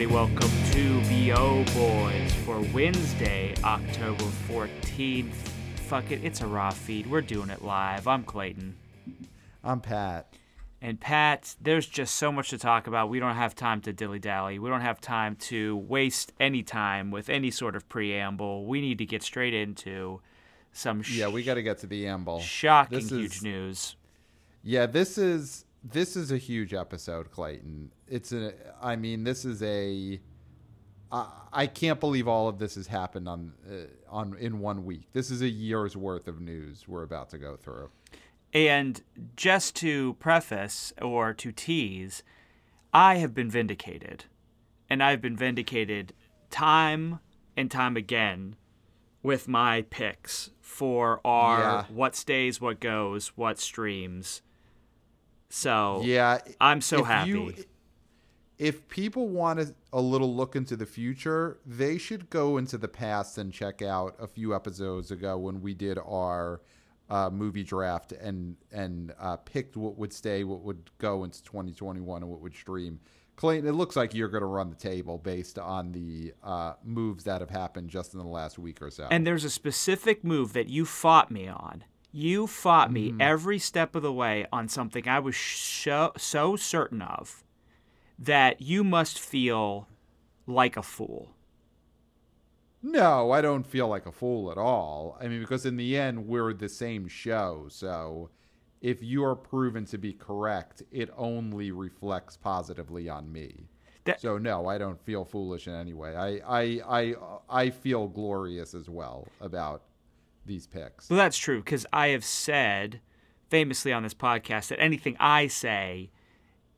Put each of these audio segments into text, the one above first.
everybody. Welcome to BO Boys for Wednesday, October 14th. Fuck it, it's a raw feed. We're doing it live. I'm Clayton. I'm Pat. And Pat, there's just so much to talk about. We don't have time to dilly dally. We don't have time to waste any time with any sort of preamble. We need to get straight into some sh- Yeah, we got to get to the amble. shocking This huge is- news. Yeah, this is this is a huge episode, Clayton. It's a. I mean, this is a. I, I can't believe all of this has happened on uh, on in one week. This is a year's worth of news we're about to go through. And just to preface or to tease, I have been vindicated. And I've been vindicated time and time again with my picks for our Yeah. what stays, what goes, what streams. So Yeah, I'm so happy. you- if people want a, little look into the future, they should go into the past and check out a few episodes ago when we did our uh, movie draft and and uh, picked what would stay, what would go into 2021, and what would stream. Clayton, it looks like you're going to run the table based on the uh, moves that have happened just in the last week or so. And there's a specific move that you fought me on. You fought me Mm-hmm. every step of the way on something I was so, so certain of that you must feel like a fool. No, I don't feel like a fool at all. I mean, because in the end, we're the same show. So if you are proven to be correct, it only reflects positively on me. That- so no, I don't feel foolish in any way. I, I, I, I feel glorious as well about these picks. Well, that's true because I have said famously on this podcast that anything I say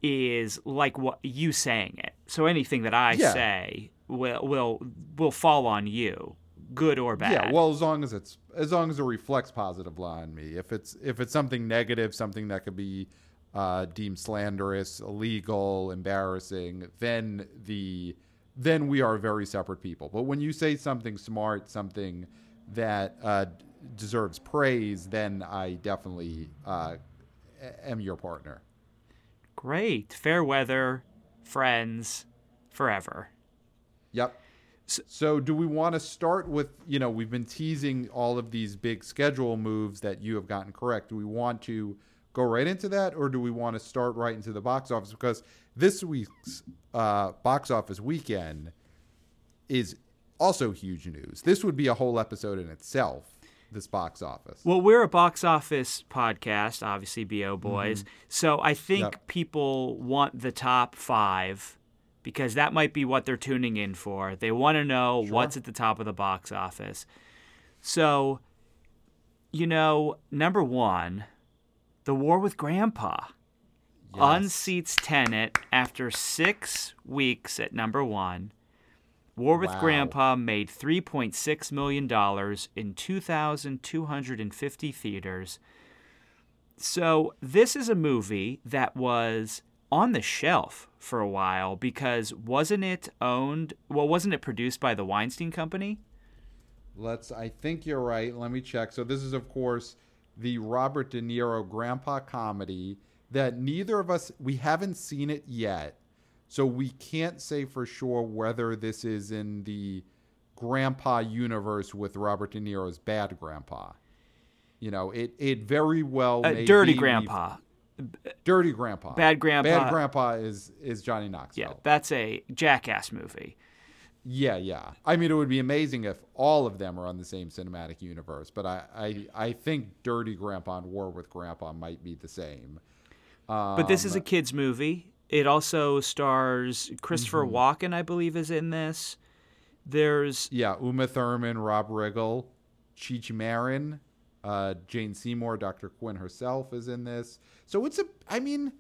is like what you saying it. So anything that I Yeah. say will will will fall on you, good or bad. Yeah, well, as long as it's as long as it reflects positively on me. If it's if it's something negative, something that could be uh, deemed slanderous, illegal, embarrassing, then the then we are very separate people. But when you say something smart, something that uh, deserves praise, then I definitely uh, am your partner. Great, fair weather, friends, forever. Yep. So, do we want to start with, you know, we've been teasing all of these big schedule moves that you have gotten correct. Do we want to go right into that or do we want to start right into the box office? Because this week's uh, box office weekend is also huge news. This would be a whole episode in itself, this box office. Well, we're a box office podcast, obviously, BO mm-hmm. Boys. So I think Yep. people want the top five because that might be what they're tuning in for. They want to know what's at the top of the box office. So, you know, number one, The War with Grandpa unseats Tenet after six weeks at number one. War with Wow. Grandpa made $3.6 million in 2,250 theaters. So, this is a movie that was on the shelf for a while because wasn't it owned, well, wasn't it produced by the Weinstein Company? Let's. I think you're right. Let me check. So this is, of course, the Robert De Niro grandpa comedy that neither of us we haven't seen it yet, so we can't say for sure whether this is in the grandpa universe with Robert De Niro's bad grandpa. You know, it it very well Uh, Dirty. Grandpa. Dirty Grandpa. Bad Grandpa. Bad Grandpa is is Johnny Knoxville. Yeah, that's a jackass movie. Yeah, yeah. I mean, it would be amazing if all of them are on the same cinematic universe, but I, I, I think Dirty Grandpa and War with Grandpa might be the same. But this Um, is a kids' movie. It also stars Christopher Mm-hmm. Walken, I believe, is in this. There's Yeah, Uma Thurman, Rob Riggle, Cheech Marin, uh, Jane Seymour, Dr. Quinn herself is in this. So it's a, I mean,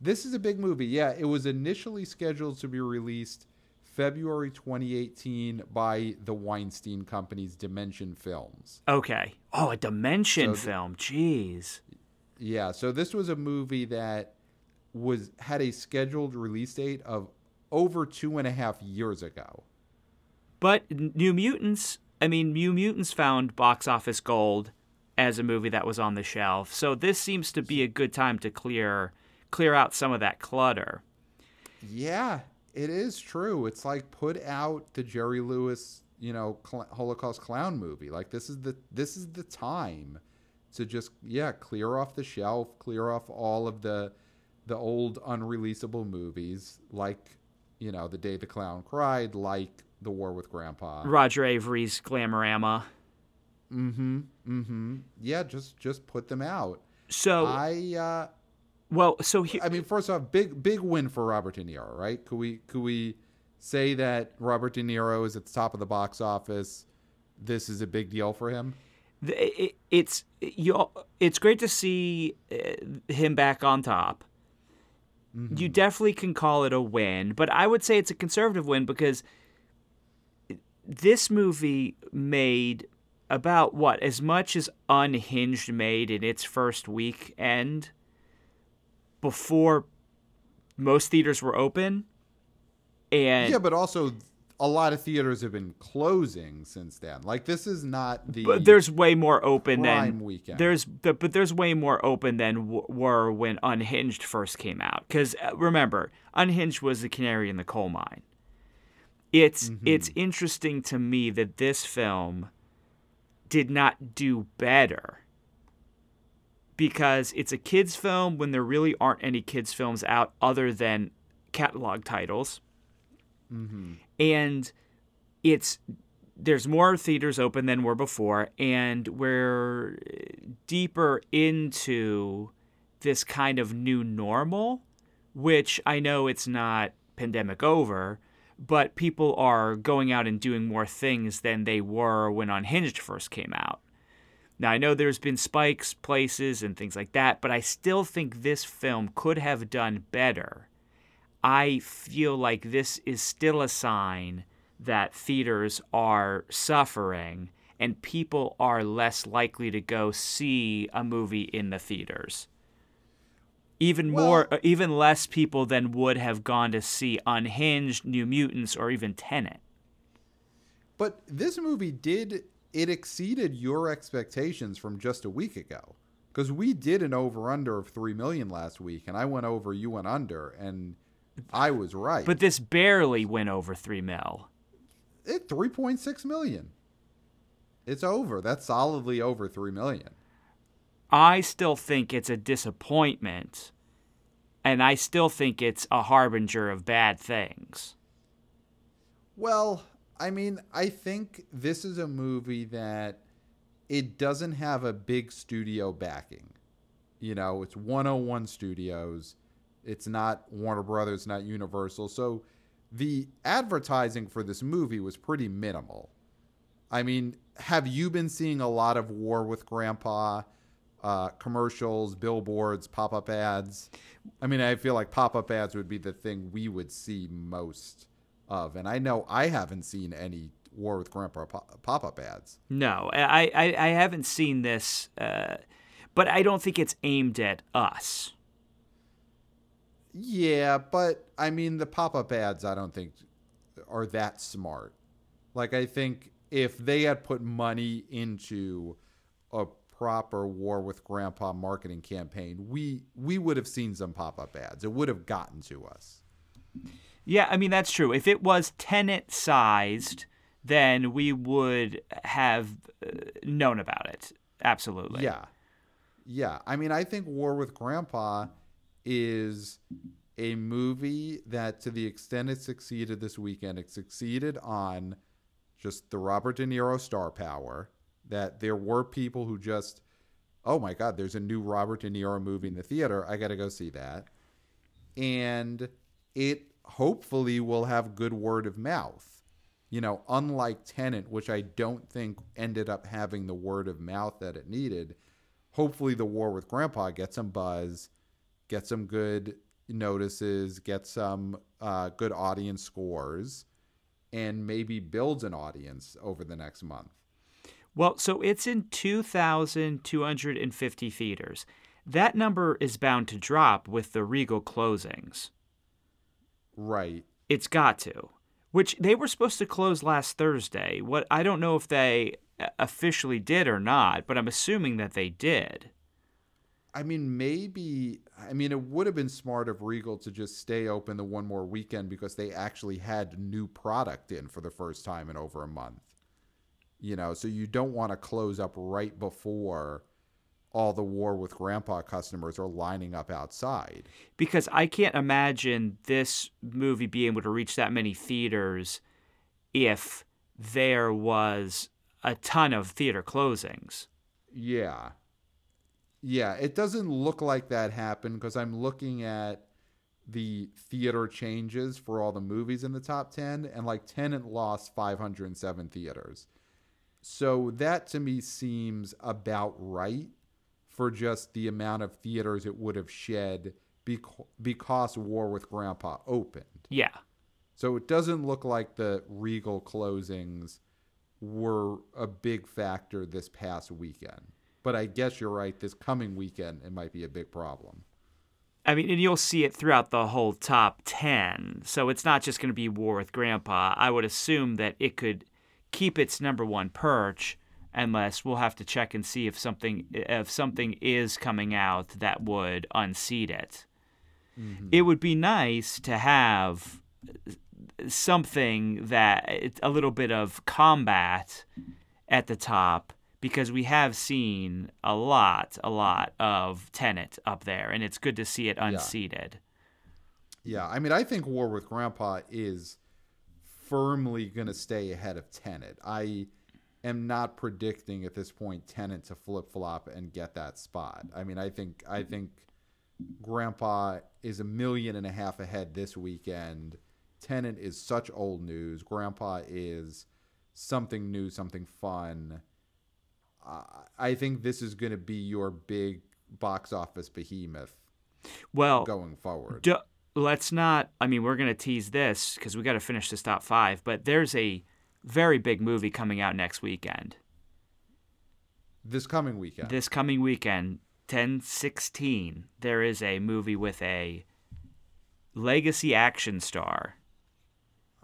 this is a big movie. Yeah, it was initially scheduled to be released February 2018 by the Weinstein Company's Dimension Films. okay. Oh, a Dimension So th- film. Jeez. Yeah, so this was a movie that was had a scheduled release date of over two and a half years ago. But New Mutants, I mean, New Mutants found box office gold as a movie that was on the shelf. So this seems to be a good time to clear clear out some of that clutter. Yeah, it is true. It's like put out the Jerry Lewis, you know, cl- Holocaust clown movie. Like this is the this is the time to just yeah clear off the shelf, clear off all of the the old unreleasable movies, like you know, the day the clown cried, like the war with Grandpa. Roger Avary's Glamorama. Mm-hmm. Mm-hmm. Yeah, just just put them out. So I uh well, so he, I mean, first off, big big win for Robert De Niro, right? Could we could we say that Robert De Niro is at the top of the box office? This is a big deal for him. It's you. It's great to see uh, him back on top. Mm-hmm. You definitely can call it a win, but I would say it's a conservative win because this movie made about what as much as Unhinged made in its first weekend before most theaters were open. And yeah, but also a lot of theaters have been closing since then. Like this is not the. But there's way more open than weekend. There's but, but there's way more open than w- were when Unhinged first came out. Because uh, remember, Unhinged was the canary in the coal mine. It's mm-hmm. it's interesting to me that this film did not do better because it's a kids film when there really aren't any kids films out other than catalog titles. Mm-hmm. And it's there's more theaters open than were before, and we're deeper into this kind of new normal, which I know it's not pandemic over, but people are going out and doing more things than they were when Unhinged first came out. Now, I know there's been spikes places and things like that, but I still think this film could have done better. I feel like this is still a sign that theaters are suffering and people are less likely to go see a movie in the theaters. Even well, more, uh, even less people than would have gone to see Unhinged, New Mutants, or even Tenet. But this movie did it exceeded your expectations from just a week ago because we did an over under of 3 million last week and I went over you went under and I was right. But this barely went over 3 mil. It 3.6 million. It's over. That's solidly over 3 million. I still think it's a disappointment and I still think it's a harbinger of bad things. Well, I mean, I think this is a movie that it doesn't have a big studio backing. You know, it's 101 Studios. It's not Warner Brothers, not Universal. So the advertising for this movie was pretty minimal. I mean, have you been seeing a lot of War with Grandpa uh, commercials, billboards, pop up ads? I mean, I feel like pop up ads would be the thing we would see most of. And I know I haven't seen any War with Grandpa pop up ads. No, I, I, I haven't seen this, uh, but I don't think it's aimed at us. Yeah, but I mean, the pop up ads, I don't think are that smart. Like, I think if they had put money into a proper war with grandpa marketing campaign we we would have seen some pop-up ads it would have gotten to us yeah, I mean that's true. If it was Tenet sized, then we would have uh, known about it. Absolutely. Yeah. Yeah. I mean, I think War with Grandpa is a movie that, to the extent it succeeded this weekend, it succeeded on just the Robert De Niro star power. That there were people who just, oh my God, there's a new Robert De Niro movie in the theater. I got to go see that. And it hopefully will have good word of mouth. You know, unlike Tenet, which I don't think ended up having the word of mouth that it needed, hopefully the war with grandpa gets some buzz, get some good notices, get some uh, good audience scores, and maybe builds an audience over the next month. Well, so it's in 2,250 theaters. That number is bound to drop with the Regal closings. Right. It's got to. Which they were supposed to close last Thursday. What I don't know if they officially did or not, but I'm assuming that they did. I mean, maybe. I mean, it would have been smart of Regal to just stay open the one more weekend because they actually had new product in for the first time in over a month. You know, so you don't want to close up right before all the war with grandpa customers are lining up outside. Because I can't imagine this movie being able to reach that many theaters if there was a ton of theater closings. Yeah. Yeah, it doesn't look like that happened because I'm looking at the theater changes for all the movies in the top 10 and like Tenet lost 507 theaters. So that to me seems about right for just the amount of theaters it would have shed because War with Grandpa opened. Yeah. So it doesn't look like the Regal closings were a big factor this past weekend. But I guess you're right. This coming weekend, it might be a big problem. I mean, and you'll see it throughout the whole top 10. So it's not just going to be War with Grandpa. I would assume that it could keep its number one perch unless we'll have to check and see if something if something is coming out that would unseat it. Mm-hmm. It would be nice to have something that a little bit of combat at the top because we have seen a lot, a lot of Tenet up there, and it's good to see it unseated. Yeah, yeah. I mean, I think War with Grandpa is firmly going to stay ahead of Tenet. I am not predicting at this point Tenet to flip flop and get that spot. I mean, I think I think Grandpa is a million and a half ahead this weekend. Tenet is such old news. Grandpa is something new, something fun. I think this is going to be your big box office behemoth. Well, going forward, d- let's not. I mean, we're going to tease this because we got to finish this top five. But there's a very big movie coming out next weekend. This coming weekend. This coming weekend, ten sixteen. There is a movie with a legacy action star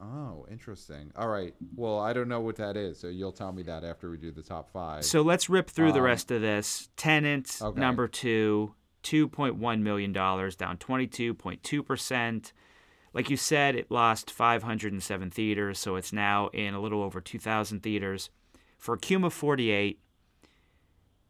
Oh, interesting. All right. Well, I don't know what that is, so you'll tell me that after we do the top five. So let's rip through um, the rest of this. Tenet, okay. number two, $2.1 million, down 22.2%. Like you said, it lost 507 theaters, so it's now in a little over 2,000 theaters. For Cume of 48,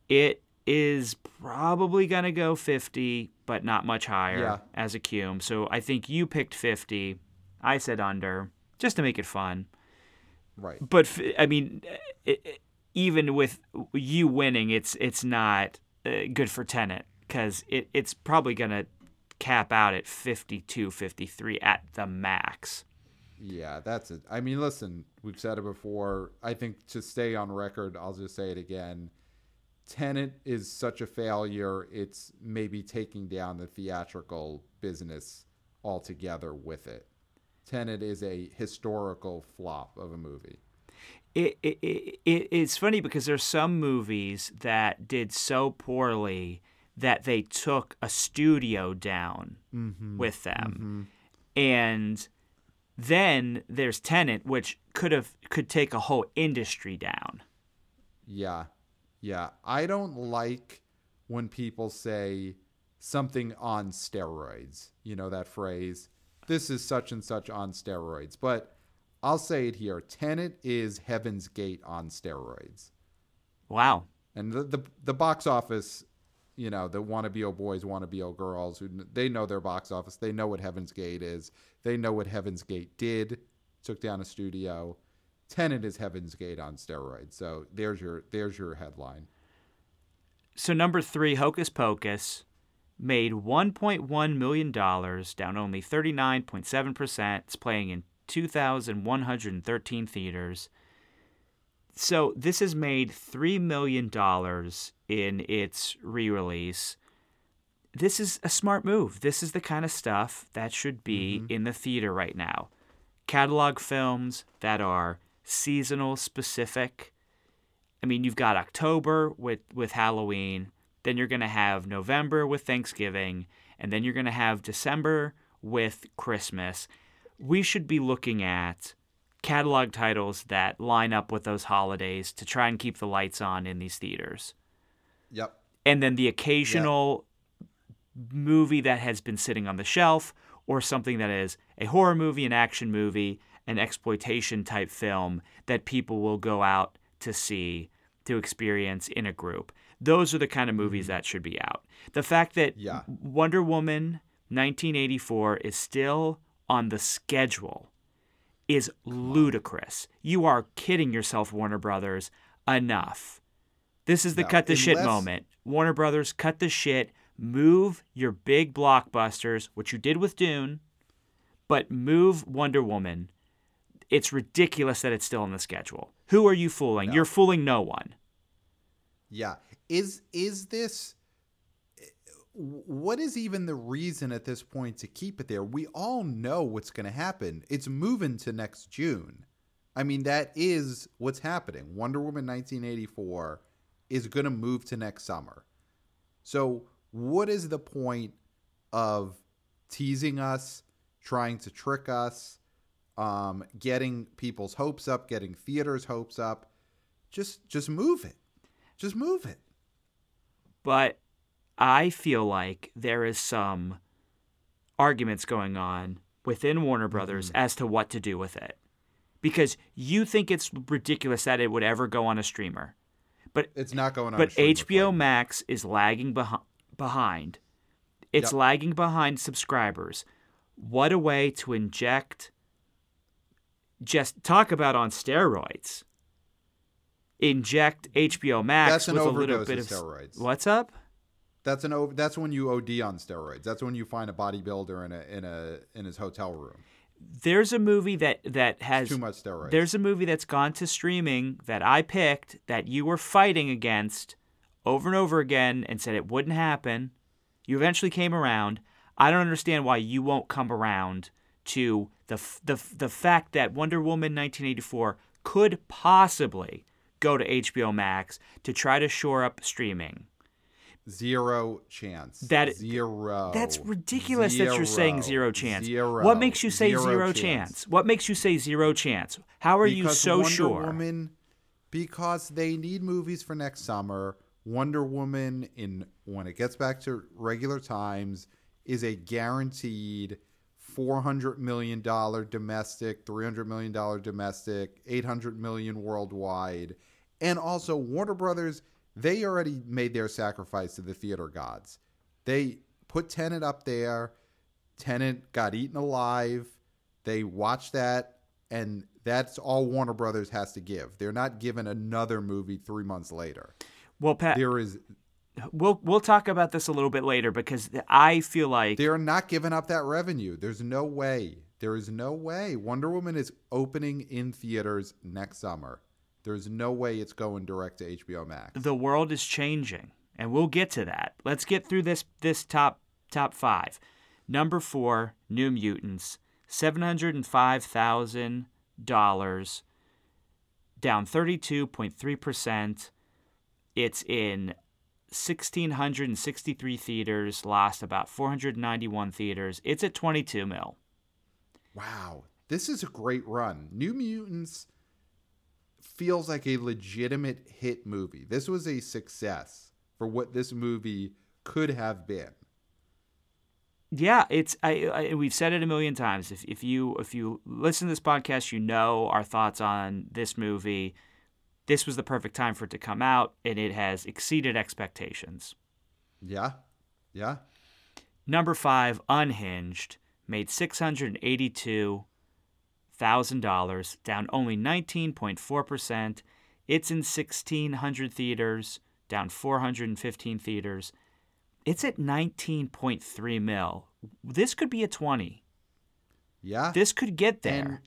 it is probably going to go 50, but not much higher yeah. as a Cume. So I think you picked 50. I said under just to make it fun. Right. But I mean, it, even with you winning, it's it's not uh, good for Tenet because it, it's probably gonna cap out at 52, 53 at the max. Yeah, that's it. I mean, listen, we've said it before. I think to stay on record, I'll just say it again. Tenet is such a failure, it's maybe taking down the theatrical business altogether with it. Tenet is a historical flop of a movie. It, it, it, it's funny because there's some movies that did so poorly that they took a studio down mm-hmm. with them. Mm-hmm. And then there's Tenet, which could have could take a whole industry down. Yeah. Yeah. I don't like when people say something on steroids. You know that phrase this is such and such on steroids. But I'll say it here Tenet is Heaven's Gate on steroids. Wow. And the, the, the box office, you know, the wannabe old boys, wannabe old girls, who they know their box office. They know what Heaven's Gate is. They know what Heaven's Gate did. Took down a studio. Tenet is Heaven's Gate on steroids. So there's your there's your headline. So number three, Hocus Pocus made $1.1 million, down only 39.7%. It's playing in 2,113 theaters. So this has made $3 million in its re release. This is a smart move. This is the kind of stuff that should be mm-hmm. in the theater right now. Catalog films that are seasonal specific. I mean, you've got October with, with Halloween. Then you're going to have November with Thanksgiving, and then you're going to have December with Christmas. We should be looking at catalog titles that line up with those holidays to try and keep the lights on in these theaters. Yep. and then the occasional movie that has been sitting on the shelf or something that is a horror movie, an action movie, an exploitation type film that people will go out to see to experience in a group. Those are the kind of movies mm-hmm. that should be out. The fact that Yeah. Wonder Woman 1984 is still on the schedule is ludicrous. You are kidding yourself, Warner Brothers. Enough. This is the No, cut the shit moment. Warner Brothers, cut the shit. Move your big blockbusters, which you did with Dune, but move Wonder Woman. It's ridiculous that it's still on the schedule. Who are you fooling? You're fooling no one. Yeah. Is is this what is even the reason at this point to keep it there? We all know what's going to happen. It's moving to next June. I mean, that is what's happening. Wonder Woman 1984 is going to move to next summer. So, what is the point of teasing us, trying to trick us, um, getting people's hopes up, getting theaters' hopes up? Just just move it. Just move it. But I feel like there is some arguments going on within Warner Brothers mm-hmm. as to what to do with it. Because you think it's ridiculous that it would ever go on a streamer. But It's not going on. but HBO play. Max is lagging behi- behind. It's Yep. lagging behind subscribers. What a way to inject just talk about on steroids. Inject HBO Max That's with a little bit of of steroids. What's up? That's an over. That's when you OD on steroids. That's when you find a bodybuilder in a in a in his hotel room. There's a movie that that has Too much steroids. There's a movie that's gone to streaming that I picked that you were fighting against over and over again and said it wouldn't happen. You eventually came around. I don't understand why you won't come around to the f- the the fact that Wonder Woman 1984 could possibly go to HBO Max to try to shore up streaming. zero chance. That- zero. That's ridiculous that you're saying zero chance. What makes you say zero, chance? What makes you say zero chance? How are you Because so Wonder sure? Woman, because they need movies for next summer. Wonder Woman, in when it gets back to regular times, is a guaranteed four hundred million dollar domestic, three hundred million dollar domestic, eight hundred million worldwide, and also Warner Brothers. They already made their sacrifice to the theater gods. They put Tenet up there. Tenet got eaten alive. They watched that, and that's all Warner Brothers has to give. They're not given another movie three months later. Well, Pat, There is, we'll we'll talk about this a little bit later because I feel like they're not giving up that revenue. There's no way. There is no way. Wonder Woman is opening in theaters next summer. There's no way it's going direct to HBO Max. the world is changing, and we'll get to that. Let's get through this this top top five. Number four, New Mutants, seven hundred and five thousand dollars, down thirty two point three percent. It's in 1,663 theaters, lost about 491 theaters. It's at 22 mil. Wow, this is a great run. New Mutants feels like a legitimate hit movie. This was a success for what this movie could have been. Yeah, it's I, I we've said it a million times. If if you if you listen to this podcast, you know our thoughts on this movie. This was the perfect time for it to come out, and it has exceeded expectations. Yeah, yeah. Number five, Unhinged, made six hundred eighty-two thousand dollars, down only nineteen point four percent. It's in sixteen hundred theaters, down four hundred and fifteen theaters. It's at nineteen point three mil. This could be a twenty. Yeah. This could get there. And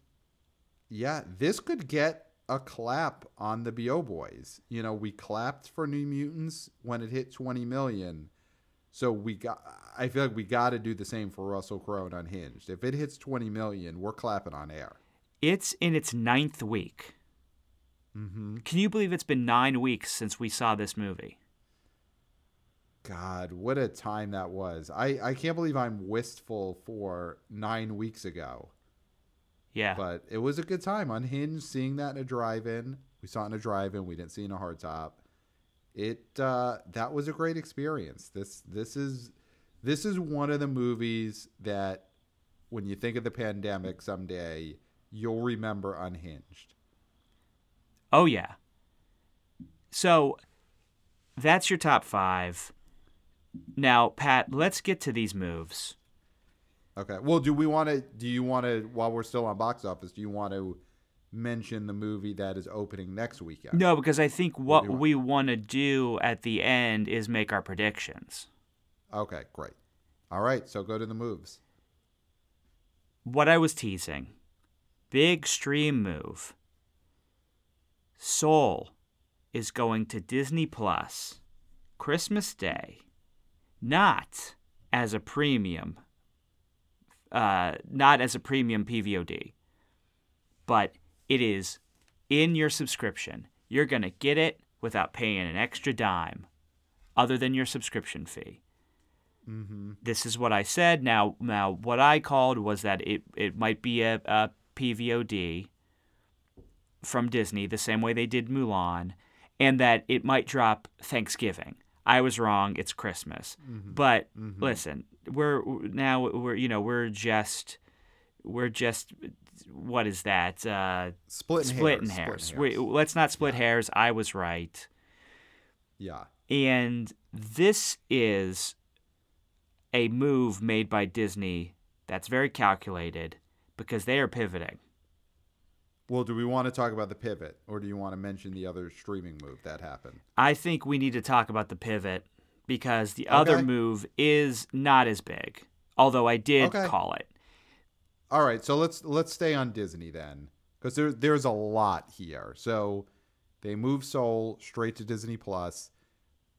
yeah, this could get a clap on the BO boys. You know, we clapped for New Mutants when it hit 20 million. So we got I feel like we got to do the same for Russell Crowe and Unhinged. If it hits 20 million, we're clapping on air. It's in its ninth week. Mhm. Can you believe it's been nine weeks since we saw this movie? God, what a time that was. I I can't believe I'm wistful for 9 weeks ago. Yeah. But it was a good time. Unhinged, seeing that in a drive-in. We saw it in a drive-in. We didn't see it in a hardtop. It uh, that was a great experience. This this is this is one of the movies that when you think of the pandemic someday, you'll remember unhinged. Oh yeah. So that's your top five. Now, Pat, let's get to these moves. Okay. Well, do we want to? Do you want to? While we're still on box office, do you want to mention the movie that is opening next weekend? No, because I think what we want to do at the end is make our predictions. Okay, great. All right, so go to the moves. What I was teasing big stream move. Soul is going to Disney Plus Christmas Day, not as a premium, uh, not as a premium PVOD, but it is in your subscription. You're going to get it without paying an extra dime other than your subscription fee. Mm-hmm. This is what I said. Now, now what I called was that it, it might be a, a PVOD from Disney, the same way they did Mulan, and that it might drop Thanksgiving. I was wrong. It's Christmas. Mm-hmm. But listen, we're now we're you know we're just we're just what is that? Uh, Splitting splitting hairs. hairs. We, let's not split hairs. I was right. Yeah. And this is a move made by Disney that's very calculated because they are pivoting. Well, do we want to talk about the pivot, or do you want to mention the other streaming move that happened? I think we need to talk about the pivot because the other move is not as big, although I did Okay. call it. All right, so let's let's stay on Disney then, because there's there's a lot here. So they move Soul straight to Disney Plus,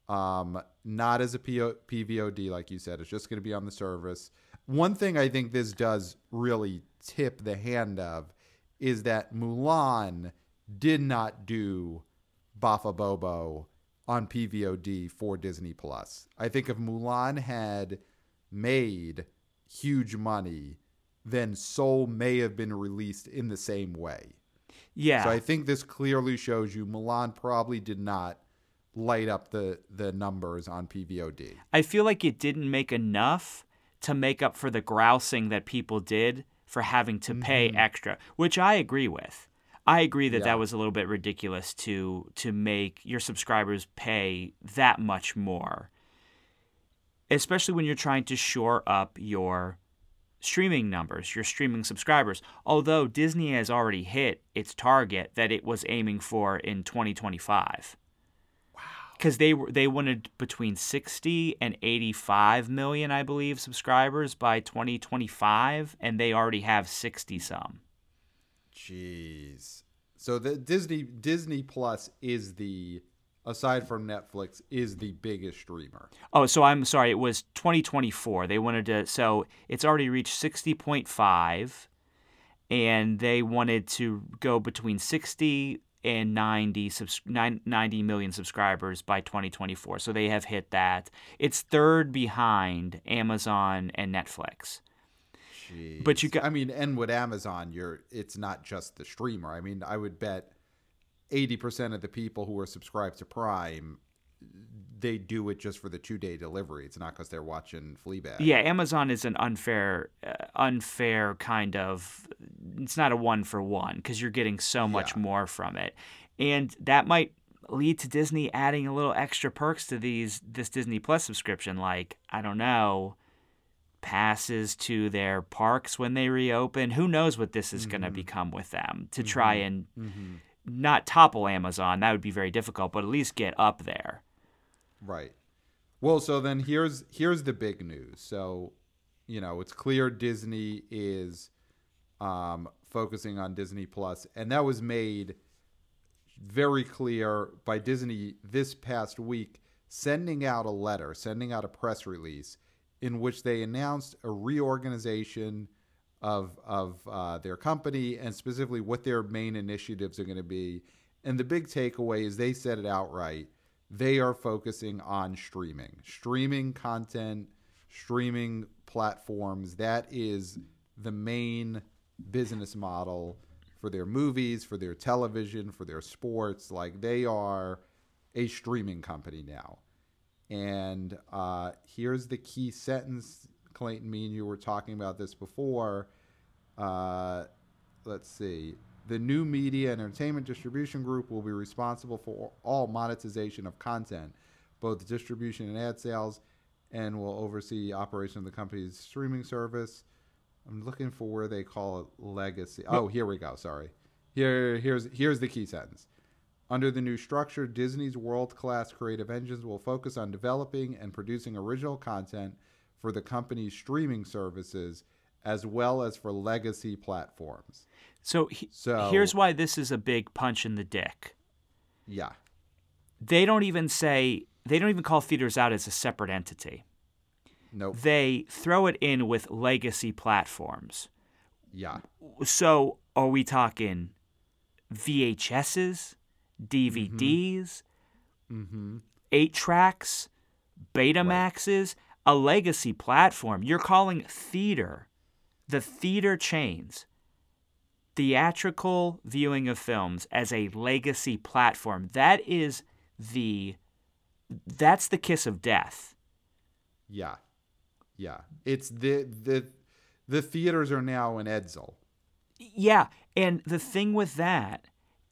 um, not as a PO, PVOD like you said. It's just going to be on the service. One thing I think this does really tip the hand of is that Mulan did not do Bafa Bobo on PVOD for Disney Plus. I think if Mulan had made huge money, then Soul may have been released in the same way. Yeah. So I think this clearly shows you Mulan probably did not light up the the numbers on PVOD. I feel like it didn't make enough to make up for the grousing that people did for having to pay mm-hmm. extra, which I agree with. I agree that Yeah. that was a little bit ridiculous to to make your subscribers pay that much more. Especially when you're trying to shore up your streaming numbers, your streaming subscribers. Although Disney has already hit its target that it was aiming for in 2025 because they were they wanted between 60 and 85 million i believe subscribers by 2025 and they already have 60 some Jeez. So the Disney Disney Plus is the aside from Netflix is the biggest streamer. oh so i'm sorry it was 2024 they wanted to so it's already reached 60.5 and they wanted to go between 60 and 90 subs- 90 million subscribers by 2024 so they have hit that it's third behind amazon and netflix Jeez. But you got- I mean, and with Amazon, you're it's not just the streamer. I mean, I would bet 80% of the people who are subscribed to Prime they do it just for the 2-day delivery. It's not cuz they're watching Fleabag. Yeah, Amazon is an unfair, uh, unfair kind of. It's not a one for one because you're getting so much Yeah. more from it, and that might lead to Disney adding a little extra perks to these this Disney Plus subscription. Like I don't know, passes to their parks when they reopen. Who knows what this is going to mm-hmm. become with them to try mm-hmm. and mm-hmm. Not topple Amazon. That would be very difficult, but at least get up there. Right. Well, so then here's here's the big news. So, you know, it's clear Disney is um, focusing on Disney Plus, and that was made very clear by Disney this past week, sending out a letter, sending out a press release in which they announced a reorganization of of uh, their company and specifically what their main initiatives are going to be. And the big takeaway is they said it outright. They are focusing on streaming, streaming content, streaming platforms. That is the main business model for their movies, for their television, for their sports. Like they are a streaming company now. And uh, here's the key sentence, Clayton. Me and you were talking about this before. Uh, let's see. The new media and entertainment distribution group will be responsible for all monetization of content, both distribution and ad sales, and will oversee operation of the company's streaming service. I'm looking for where they call it legacy. Oh, here we go. Sorry. Here, here's here's the key sentence. Under the new structure, Disney's world-class creative engines will focus on developing and producing original content for the company's streaming services as well as for legacy platforms. So, he, so here's why this is a big punch in the dick. Yeah. They don't even say they don't even call theaters out as a separate entity. Nope. They throw it in with legacy platforms. Yeah. So are we talking VHSs, DVDs, mm-hmm. eight tracks, Betamaxes, right. A legacy platform? You're calling theater, the theater chains, theatrical viewing of films as a legacy platform. That is the that's the kiss of death. Yeah. Yeah. It's the the the theaters are now in Edsel. Yeah, and the thing with that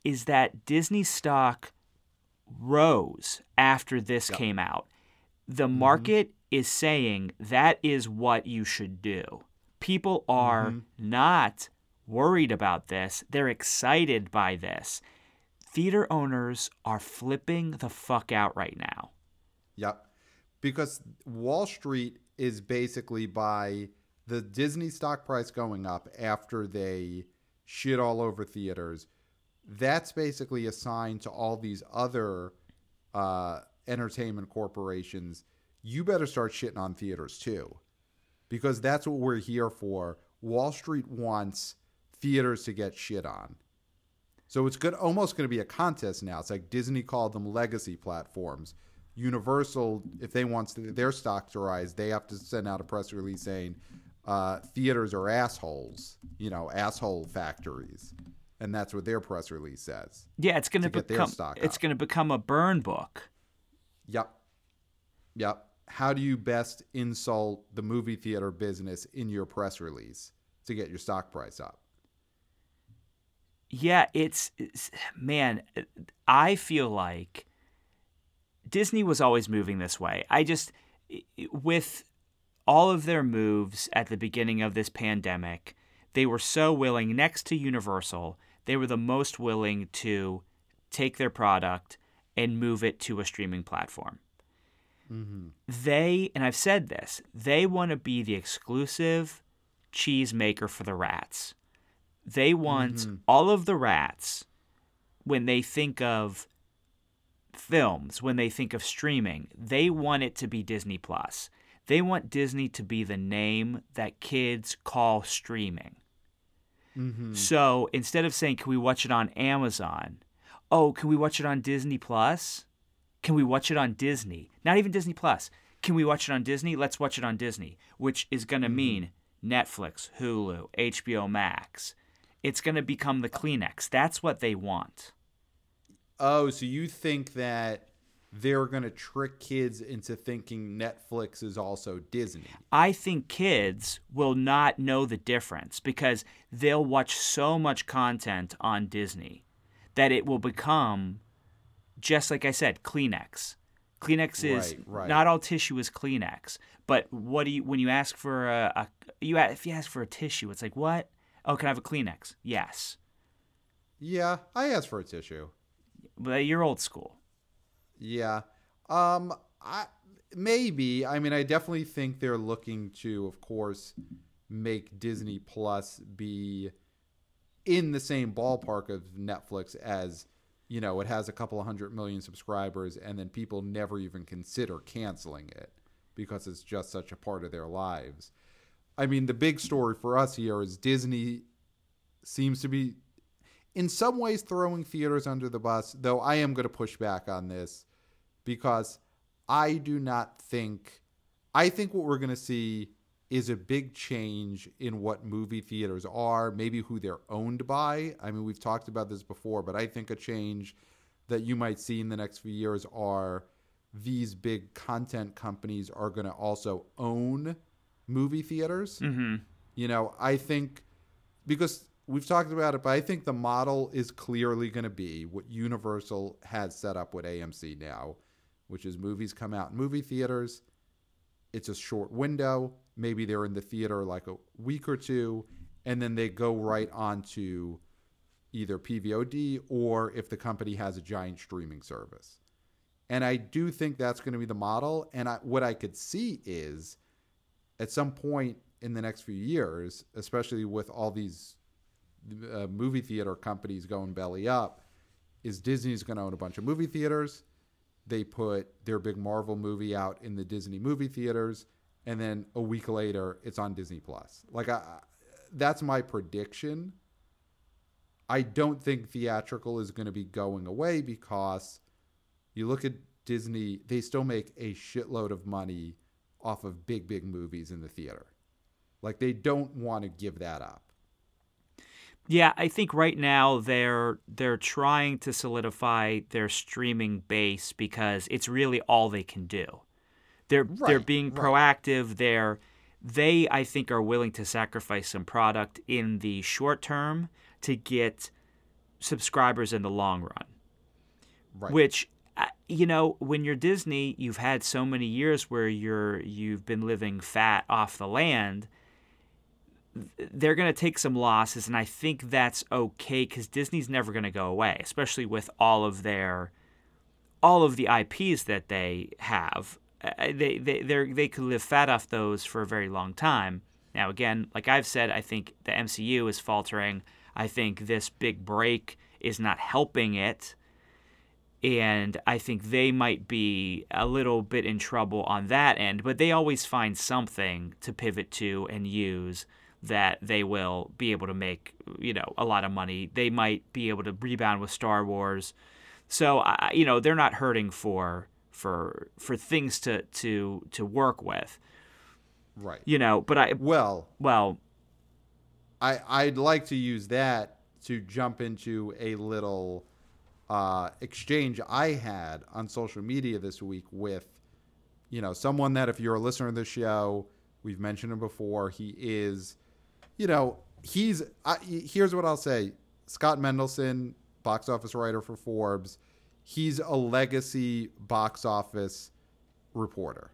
is that Disney stock rose after this yep. came out. The mm-hmm. market. Is saying that is what you should do. People are mm-hmm. not worried about this. They're excited by this theater owners are flipping the fuck out right now. Yep. Because Wall Street is basically by the Disney stock price going up after they shit all over theaters. That's basically a sign to all these other uh, entertainment corporations you better start shitting on theaters too. Because that's what we're here for. Wall Street wants theaters to get shit on. So it's good, almost going to be a contest now. It's like Disney called them legacy platforms. Universal, if they want their stock to rise, they have to send out a press release saying uh, theaters are assholes, you know, asshole factories, and that's what their press release says. Yeah, it's going to become it's going to become a burn book. Yep, yep. How do you best insult the movie theater business in your press release to get your stock price up? yeah, it's, it's, man, I feel like Disney was always moving this way. I just with all of their moves at the beginning of this pandemic, they were so willing next to Universal, they were the most willing to take their product and move it to a streaming platform. Mm-hmm. They, and I've said this, they want to be the exclusive cheese maker for the rats. They want mm-hmm. all of the rats when they think of films, when they think of streaming, they want it to be Disney Plus. They want Disney to be the name that kids call streaming. Mm-hmm. So instead of saying, "Can we watch it on Amazon?" Oh, can we watch it on Disney Plus? Can we watch it on Disney? Not even Disney Plus. Can we watch it on Disney? Let's watch it on Disney, which is going to mm-hmm. mean Netflix, Hulu, HBO Max it's going to become the Kleenex. That's what they want. Oh, so you think that they're going to trick kids into thinking Netflix is also Disney? I think kids will not know the difference because they'll watch so much content on Disney that it will become just like I said, Kleenex. Kleenex is right, right. not all tissue is Kleenex, but what do you when you ask for a, a you if you ask for a tissue, it's like what? Oh, can I have a Kleenex? Yes. Yeah, I asked for a tissue. But you're old school. Yeah. Um I maybe. I mean, I definitely think they're looking to of course make Disney Plus be in the same ballpark of Netflix as you know, it has a couple of hundred million subscribers and then people never even consider canceling it because it's just such a part of their lives. I mean, the big story for us here is Disney seems to be, in some ways, throwing theaters under the bus, though I am going to push back on this because I do not think, I think what we're going to see is a big change in what movie theaters are, maybe who they're owned by. I mean, we've talked about this before, but I think a change that you might see in the next few years are these big content companies are going to also own movie theaters. Mm-hmm. You know, I think because we've talked about it, but I think the model is clearly going to be what Universal has set up with AMC now, which is movies come out in movie theaters. It's a short window. Maybe they're in the theater like a week or two, and then they go right onto either PVOD or if the company has a giant streaming service. And I do think that's going to be the model. And I, what I could see is at some point in the next few years, especially with all these uh, movie theater companies going belly up, is Disney's going to own a bunch of movie theaters. They put their big Marvel movie out in the Disney movie theaters, and then a week later, it's on Disney Plus. Like, I, that's my prediction. I don't think theatrical is going to be going away because you look at Disney, they still make a shitload of money off of big, big movies in the theater. Like they don't want to give that up. Yeah, I think right now they're they're trying to solidify their streaming base because it's really all they can do. They're right, they're being proactive. They're they I think are willing to sacrifice some product in the short term to get subscribers in the long run. Right. Which uh, you know, when you're Disney, you've had so many years where you're you've been living fat off the land. They're going to take some losses, and I think that's okay because Disney's never going to go away, especially with all of their all of the IPs that they have. They they they they could live fat off those for a very long time. Now, again, like I've said, I think the MCU is faltering. I think this big break is not helping it and I think they might be a little bit in trouble on that end, but they always find something to pivot to and use that they will be able to make, you know, a lot of money. They might be able to rebound with Star Wars. So, you know, they're not hurting for for for things to to to work with. Right. You know, but I well, well I I'd like to use that to jump into a little uh, exchange I had on social media this week with, you know, someone that if you're a listener of the show, we've mentioned him before. He is, you know, he's. I, here's what I'll say: Scott Mendelson, box office writer for Forbes. He's a legacy box office reporter.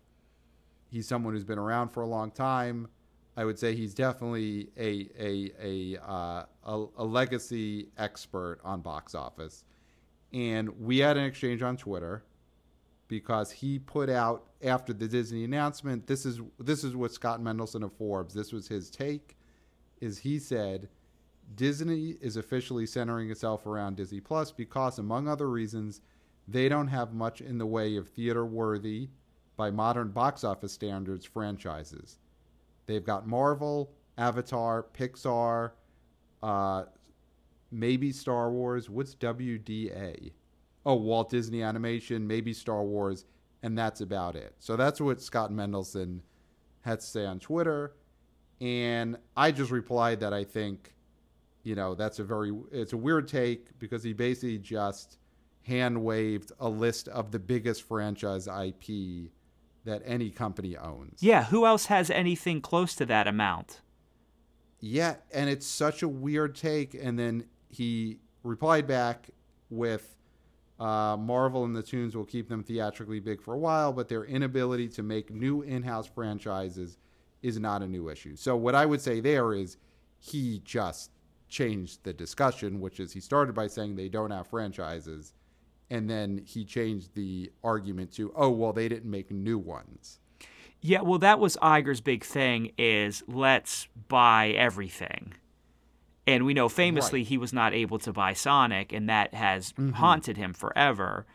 He's someone who's been around for a long time. I would say he's definitely a a a, uh, a, a legacy expert on box office and we had an exchange on Twitter because he put out after the Disney announcement. This is this is what Scott Mendelson of Forbes. This was his take. Is he said Disney is officially centering itself around Disney Plus because, among other reasons, they don't have much in the way of theater worthy, by modern box office standards, franchises. They've got Marvel, Avatar, Pixar, uh, maybe Star Wars. What's WDA? Oh, Walt Disney Animation, maybe Star Wars, and that's about it. So that's what Scott Mendelson had to say on Twitter. And I just replied that I think, you know, that's a very, it's a weird take because he basically just hand waved a list of the biggest franchise IP that any company owns. Yeah, who else has anything close to that amount? Yeah, and it's such a weird take. And then he replied back with uh, Marvel and the Toons will keep them theatrically big for a while, but their inability to make new in house franchises is not a new issue. So, what I would say there is he just changed the discussion, which is he started by saying they don't have franchises, and then he changed the argument to, oh, well, they didn't make new ones. Yeah, well, that was Iger's big thing is let's buy everything. And we know famously right. he was not able to buy Sonic, and that has mm-hmm. haunted him forever.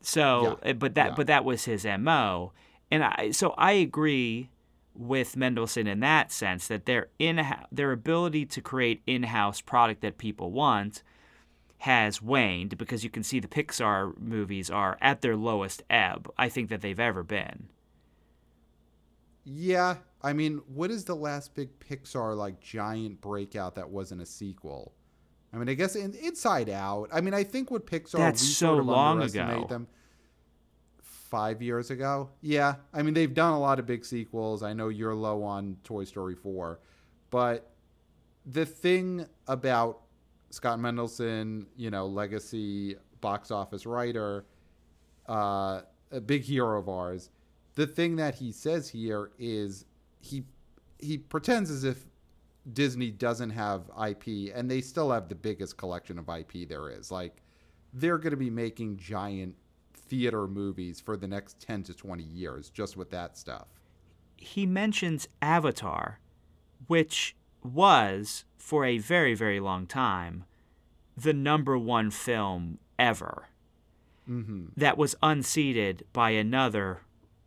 So, yeah. Eh, but that yeah. but that was his mo. And I so I agree with Mendelson in that sense that their in their ability to create in-house product that people want has waned because you can see the Pixar movies are at their lowest ebb I think that they've ever been. Yeah, I mean, what is the last big Pixar like giant breakout that wasn't a sequel? I mean, I guess in, Inside Out. I mean, I think what Pixar That's we so long ago. them. Five years ago, yeah. I mean, they've done a lot of big sequels. I know you're low on Toy Story four, but the thing about Scott Mendelson, you know, legacy box office writer, uh, a big hero of ours. The thing that he says here is he he pretends as if Disney doesn't have IP, and they still have the biggest collection of IP there is. Like they're going to be making giant theater movies for the next ten to twenty years just with that stuff. He mentions Avatar, which was, for a very, very long time, the number one film ever. Mm-hmm. That was unseated by another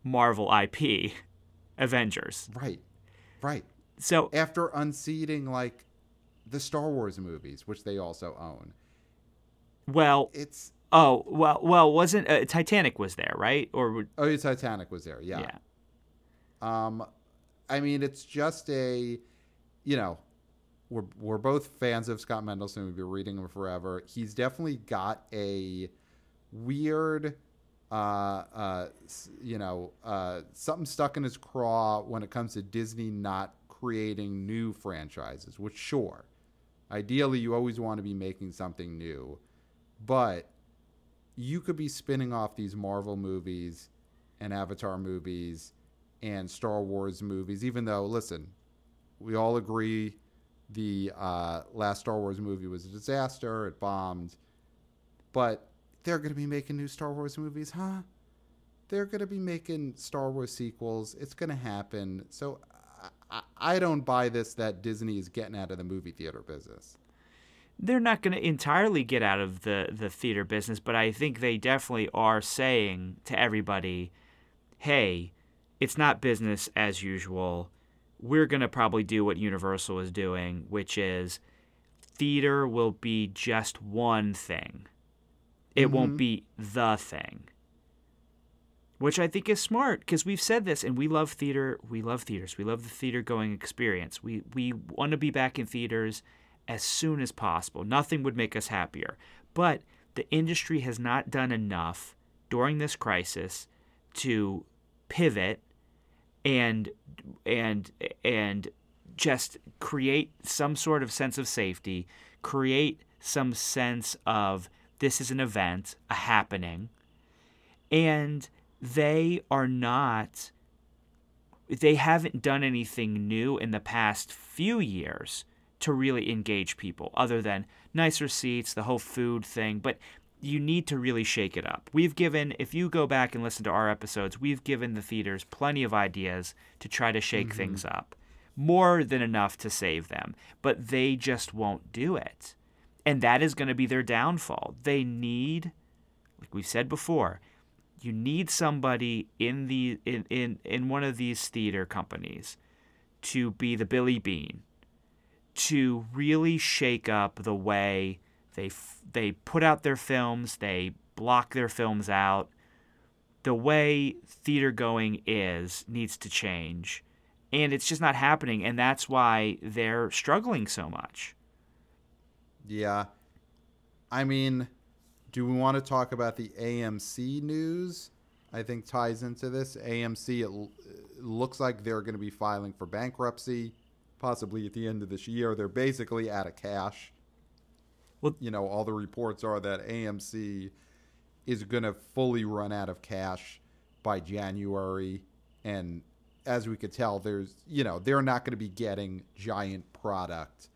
Marvel IP, Avengers. Right, right. So After unseating like the Star Wars movies, which they also own, well, it's oh well, well, wasn't uh, Titanic was there, right? Or oh, yeah, Titanic was there, yeah. yeah. Um, I mean, it's just a, you know, we're we're both fans of Scott Mendelson. We've been reading him forever. He's definitely got a weird, uh, uh, you know, uh, something stuck in his craw when it comes to Disney not creating new franchises. Which, sure, ideally, you always want to be making something new, but you could be spinning off these Marvel movies and Avatar movies and Star Wars movies, even though, listen, we all agree the uh, last Star Wars movie was a disaster, it bombed, but they're going to be making new Star Wars movies, huh? They're going to be making Star Wars sequels. It's going to happen. So I, I, I don't buy this that Disney is getting out of the movie theater business. They're not going to entirely get out of the the theater business, but I think they definitely are saying to everybody, "Hey, it's not business as usual. We're going to probably do what Universal is doing, which is theater will be just one thing. It won't mm-hmm. be the thing." Which I think is smart because we've said this and we love theater. We love theaters. We love the theater going experience. We we want to be back in theaters as soon as possible. Nothing would make us happier. But the industry has not done enough during this crisis to pivot and and and just create some sort of sense of safety, create some sense of this is an event, a happening, and they are not they haven't done anything new in the past few years to really engage people other than nicer seats, the whole food thing, but you need to really shake it up. We've given, if you go back and listen to our episodes, we've given the theaters plenty of ideas to try to shake mm-hmm. things up. More than enough to save them, but they just won't do it. And that is going to be their downfall. They need, like we've said before, you need somebody in the in, in, in one of these theater companies to be the Billy Beane to really shake up the way they f- they put out their films, they block their films out. The way theater going is needs to change, and it's just not happening, and that's why they're struggling so much. Yeah. I mean, do we want to talk about the AMC news? I think ties into this. AMC, it, l- it looks like they're going to be filing for bankruptcy, possibly at the end of this year. They're basically out of cash. Well- you know, all the reports are that AMC is going to fully run out of cash by January. And as we could tell, there's, you know, they're not going to be getting giant product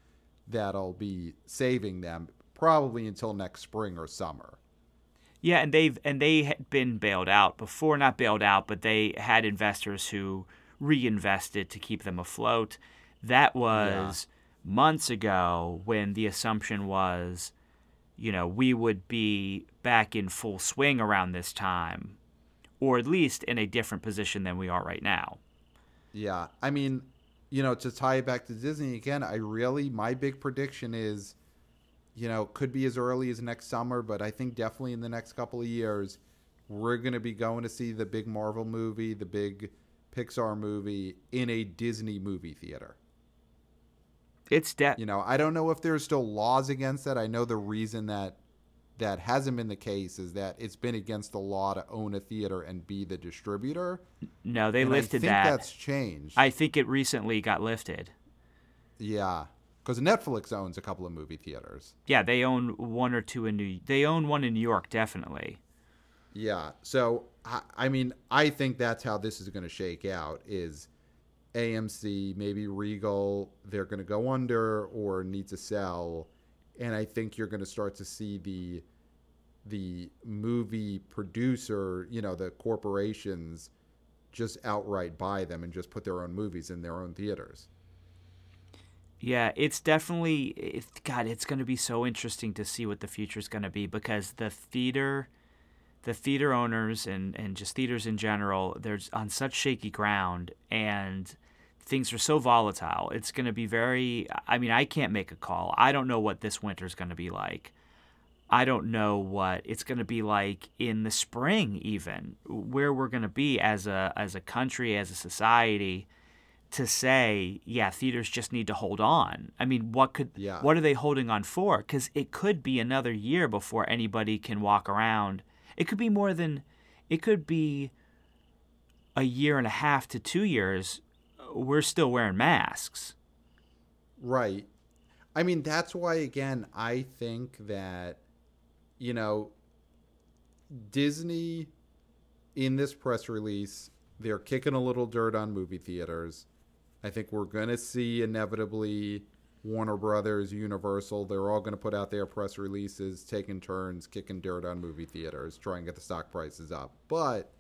that'll be saving them probably until next spring or summer. Yeah, and they've and they had been bailed out before, not bailed out, but they had investors who reinvested to keep them afloat. That was months ago when the assumption was, you know, we would be back in full swing around this time, or at least in a different position than we are right now. Yeah, I mean, you know, to tie it back to Disney again, I really my big prediction is, you know, could be as early as next summer, but I think definitely in the next couple of years, we're going to be going to see the big Marvel movie, the big Pixar movie in a Disney movie theater. It's de- You know, I don't know if there's still laws against that. I know the reason that that hasn't been the case is that it's been against the law to own a theater and be the distributor. no, they And lifted that. I think that. that's changed. I think it recently got lifted. yeah, because Netflix owns a couple of movie theaters. Yeah, they own one or two in New. They own one in New York, definitely. Yeah. So I, I mean, I think that's how this is going to shake out. Is AMC maybe Regal they're going to go under or need to sell, and I think you're going to start to see the the movie producer, you know, the corporations just outright buy them and just put their own movies in their own theaters. Yeah, it's definitely it, God. It's going to be so interesting to see what the future is going to be because the theater, the theater owners and and just theaters in general, they're on such shaky ground and things are so volatile. It's going to be very. I mean, I can't make a call. I don't know what this winter is going to be like. I don't know what it's going to be like in the spring, even where we're going to be as a as a country, as a society to say, yeah, theaters just need to hold on. I mean, what could Yeah. what are they holding on for? Cuz it could be another year before anybody can walk around. It could be more than it could be a year and a half to 2 years we're still wearing masks. Right. I mean, that's why, again, I think that, you know, Disney, in this press release, they're kicking a little dirt on movie theaters. I think we're going to see inevitably Warner Brothers, Universal, they're all going to put out their press releases, taking turns, kicking dirt on movie theaters, trying to get the stock prices up. But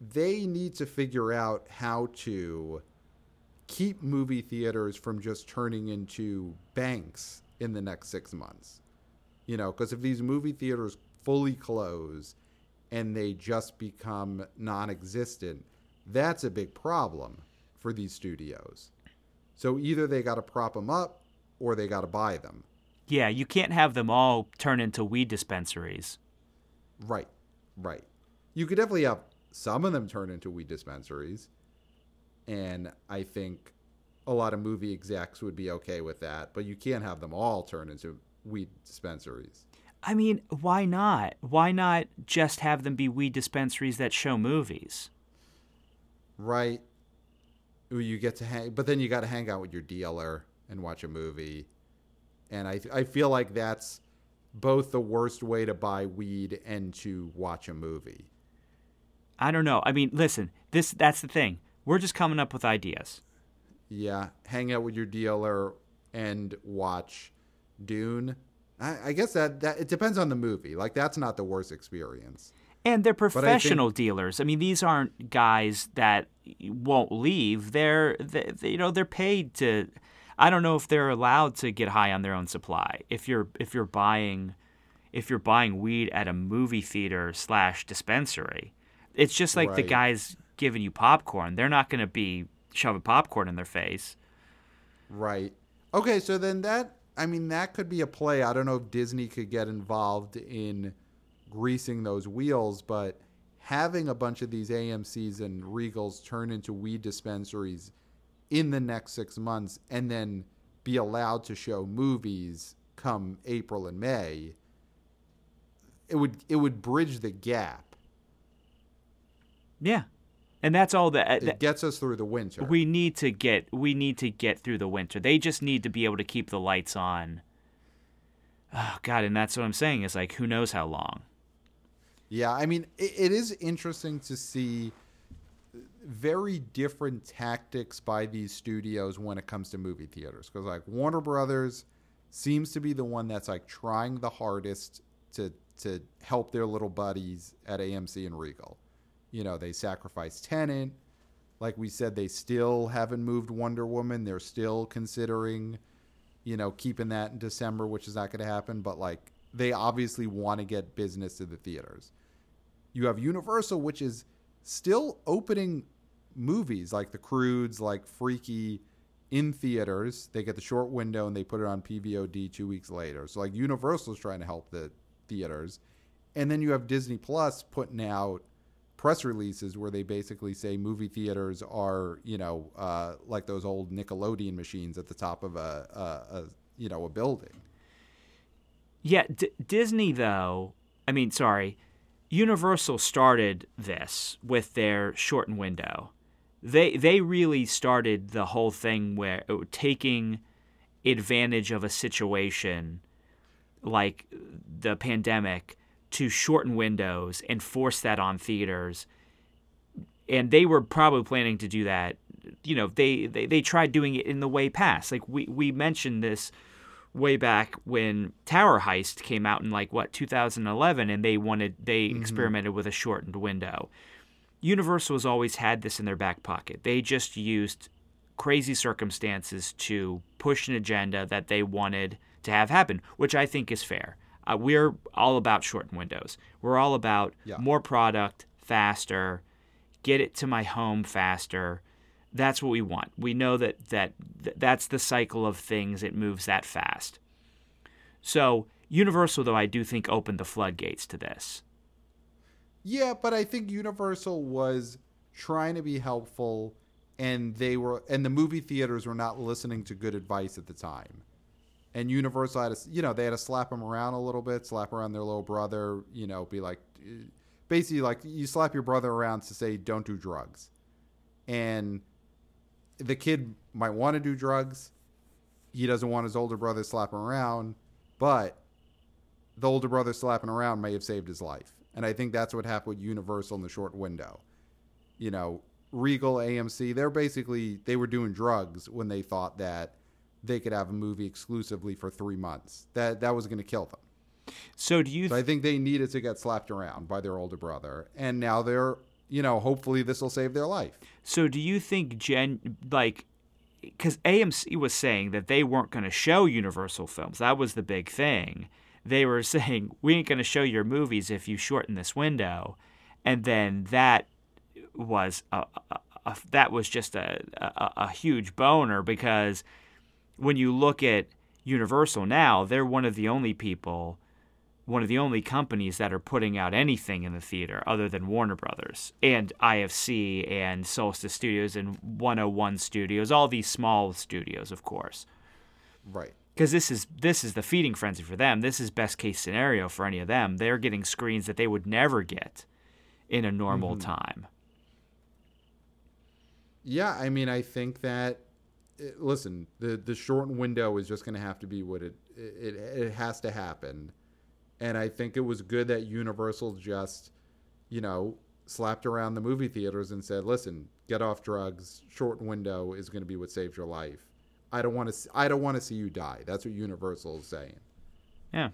they need to figure out how to keep movie theaters from just turning into banks in the next six months. You know, because if these movie theaters fully close and they just become non existent, that's a big problem for these studios. So either they got to prop them up or they got to buy them. Yeah, you can't have them all turn into weed dispensaries. Right, right. You could definitely have some of them turn into weed dispensaries. And I think a lot of movie execs would be okay with that, but you can't have them all turn into weed dispensaries. I mean, why not? Why not just have them be weed dispensaries that show movies? Right. You get to hang, but then you got to hang out with your dealer and watch a movie. And I, I feel like that's both the worst way to buy weed and to watch a movie. I don't know. I mean, listen, this that's the thing. We're just coming up with ideas. Yeah, hang out with your dealer and watch Dune. I, I guess that, that it depends on the movie. Like that's not the worst experience. And they're I think- professional dealers. I mean, these aren't guys that won't leave. They're, they, they- you know, they're paid to. I don't know if they're allowed to get high on their own supply. If you're if you're buying, if you're buying weed at a movie theater slash dispensary, it's just like the guys giving you popcorn. They're not going to be shoving popcorn in their face. Right. Okay, so then that I mean that could be a play. I don't know if Disney could get involved in greasing those wheels, but having a bunch of these AMC's and Regals turn into weed dispensaries in the next 6 months and then be allowed to show movies come April and May it would it would bridge the gap. Yeah, and that's all uh, that. It gets us through the winter. we need to get we need to get through the winter. They just need to be able to keep the lights on. Oh God, and that's what I'm saying is like who knows how long. Yeah, I mean, it, it is interesting to see very different tactics by these studios when it comes to movie theaters. Because, like, Warner Brothers seems to be the one that's, like, trying the hardest to, to help their little buddies at AMC and Regal. You know, they sacrificed Tenet. Like we said, they still haven't moved Wonder Woman. They're still considering, you know, keeping that in December, which is not going to happen. But, like, they obviously want to get business to the theaters. You have Universal, which is still opening movies like The Croods, like Freaky in theaters. They get the short window and they put it on PVOD two weeks later. So like Universal's trying to help the theaters. And then you have Disney Plus putting out press releases where they basically say movie theaters are, you know, uh, like those old Nickelodeon machines at the top of a, a, a you know, a building. Yeah, D- Disney though. I mean, sorry, Universal started this with their shortened window. They they really started the whole thing where uh, taking advantage of a situation like the pandemic to shorten windows and force that on theaters. And they were probably planning to do that. You know, they, they, they tried doing it in the way past. Like we, we mentioned this way back when Tower Heist came out in like what 2011 and they wanted they mm-hmm. experimented with a shortened window. Universal has always had this in their back pocket. They just used crazy circumstances to push an agenda that they wanted to have happen, which I think is fair. Uh, we're all about shortened windows. We're all about yeah. more product faster, get it to my home faster. That's what we want. We know that that that's the cycle of things. It moves that fast. So Universal, though, I do think opened the floodgates to this. Yeah, but I think Universal was trying to be helpful, and they were, and the movie theaters were not listening to good advice at the time and Universal had to, you know, they had to slap them around a little bit, slap around their little brother, you know, be like, basically like you slap your brother around to say don't do drugs, and the kid might want to do drugs, he doesn't want his older brother slapping around, but the older brother slapping around may have saved his life, and I think that's what happened with Universal in the short window, you know. Regal, AMC, they're basically they were doing drugs when they thought that they could have a movie exclusively for three months. That that was going to kill them. So do you? So I think they needed to get slapped around by their older brother, and now they're you know hopefully this will save their life. So do you think Jen like? Because AMC was saying that they weren't going to show Universal films. That was the big thing. They were saying we ain't going to show your movies if you shorten this window, and then that was a, a, a that was just a, a, a huge boner because when you look at Universal now, they're one of the only people, one of the only companies that are putting out anything in the theater other than Warner Brothers and IFC and Solstice Studios and 101 Studios, all these small studios, of course. Right. Because this is this is the feeding frenzy for them. This is best case scenario for any of them. They're getting screens that they would never get in a normal mm-hmm. time. Yeah, I mean, I think that it, listen, the the shortened window is just going to have to be what it, it it has to happen, and I think it was good that Universal just, you know, slapped around the movie theaters and said, "Listen, get off drugs. Shortened window is going to be what saves your life. I don't want to. I don't want to see you die." That's what Universal is saying. Yeah.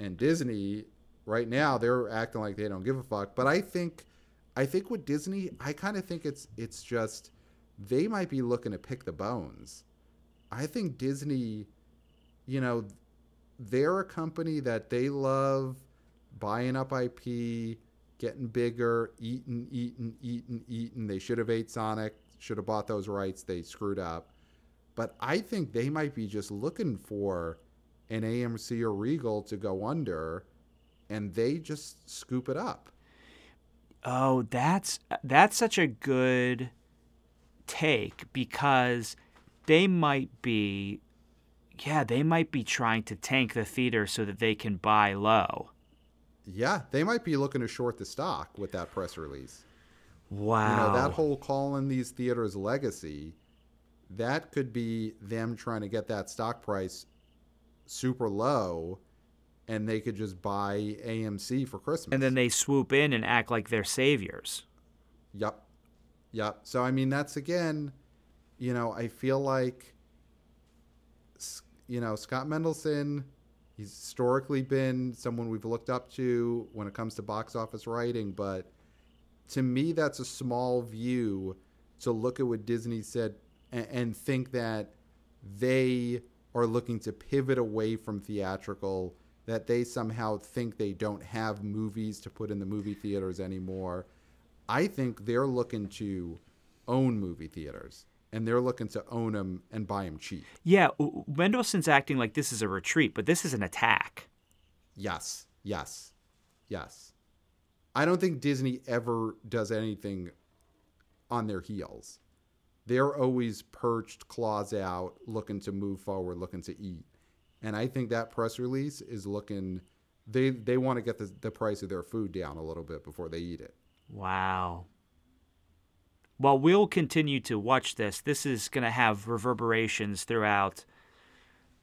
And Disney, right now, they're acting like they don't give a fuck. But I think, I think with Disney, I kind of think it's it's just they might be looking to pick the bones. I think Disney, you know, they're a company that they love buying up IP, getting bigger, eating, eating, eating, eating. They should have ate Sonic, should have bought those rights. They screwed up. But I think they might be just looking for an AMC or Regal to go under, and they just scoop it up. Oh, that's that's such a good take because they might be yeah, they might be trying to tank the theater so that they can buy low. Yeah, they might be looking to short the stock with that press release. Wow. You know, that whole calling these theaters legacy, that could be them trying to get that stock price super low and they could just buy AMC for Christmas. And then they swoop in and act like they're saviors. Yep. Yep. So I mean, that's again, you know, I feel like, you know, Scott Mendelson, he's historically been someone we've looked up to when it comes to box office writing, but to me, that's a small view to look at what Disney said and, and think that they are looking to pivot away from theatrical that they somehow think they don't have movies to put in the movie theaters anymore I think they're looking to own movie theaters and they're looking to own them and buy them cheap. Yeah, Mendelson's acting like this is a retreat, but this is an attack. Yes, yes, yes. I don't think Disney ever does anything on their heels. They're always perched, claws out, looking to move forward, looking to eat. And I think that press release is looking they they want to get the, the price of their food down a little bit before they eat it. Wow. Well, we'll continue to watch this. This is going to have reverberations throughout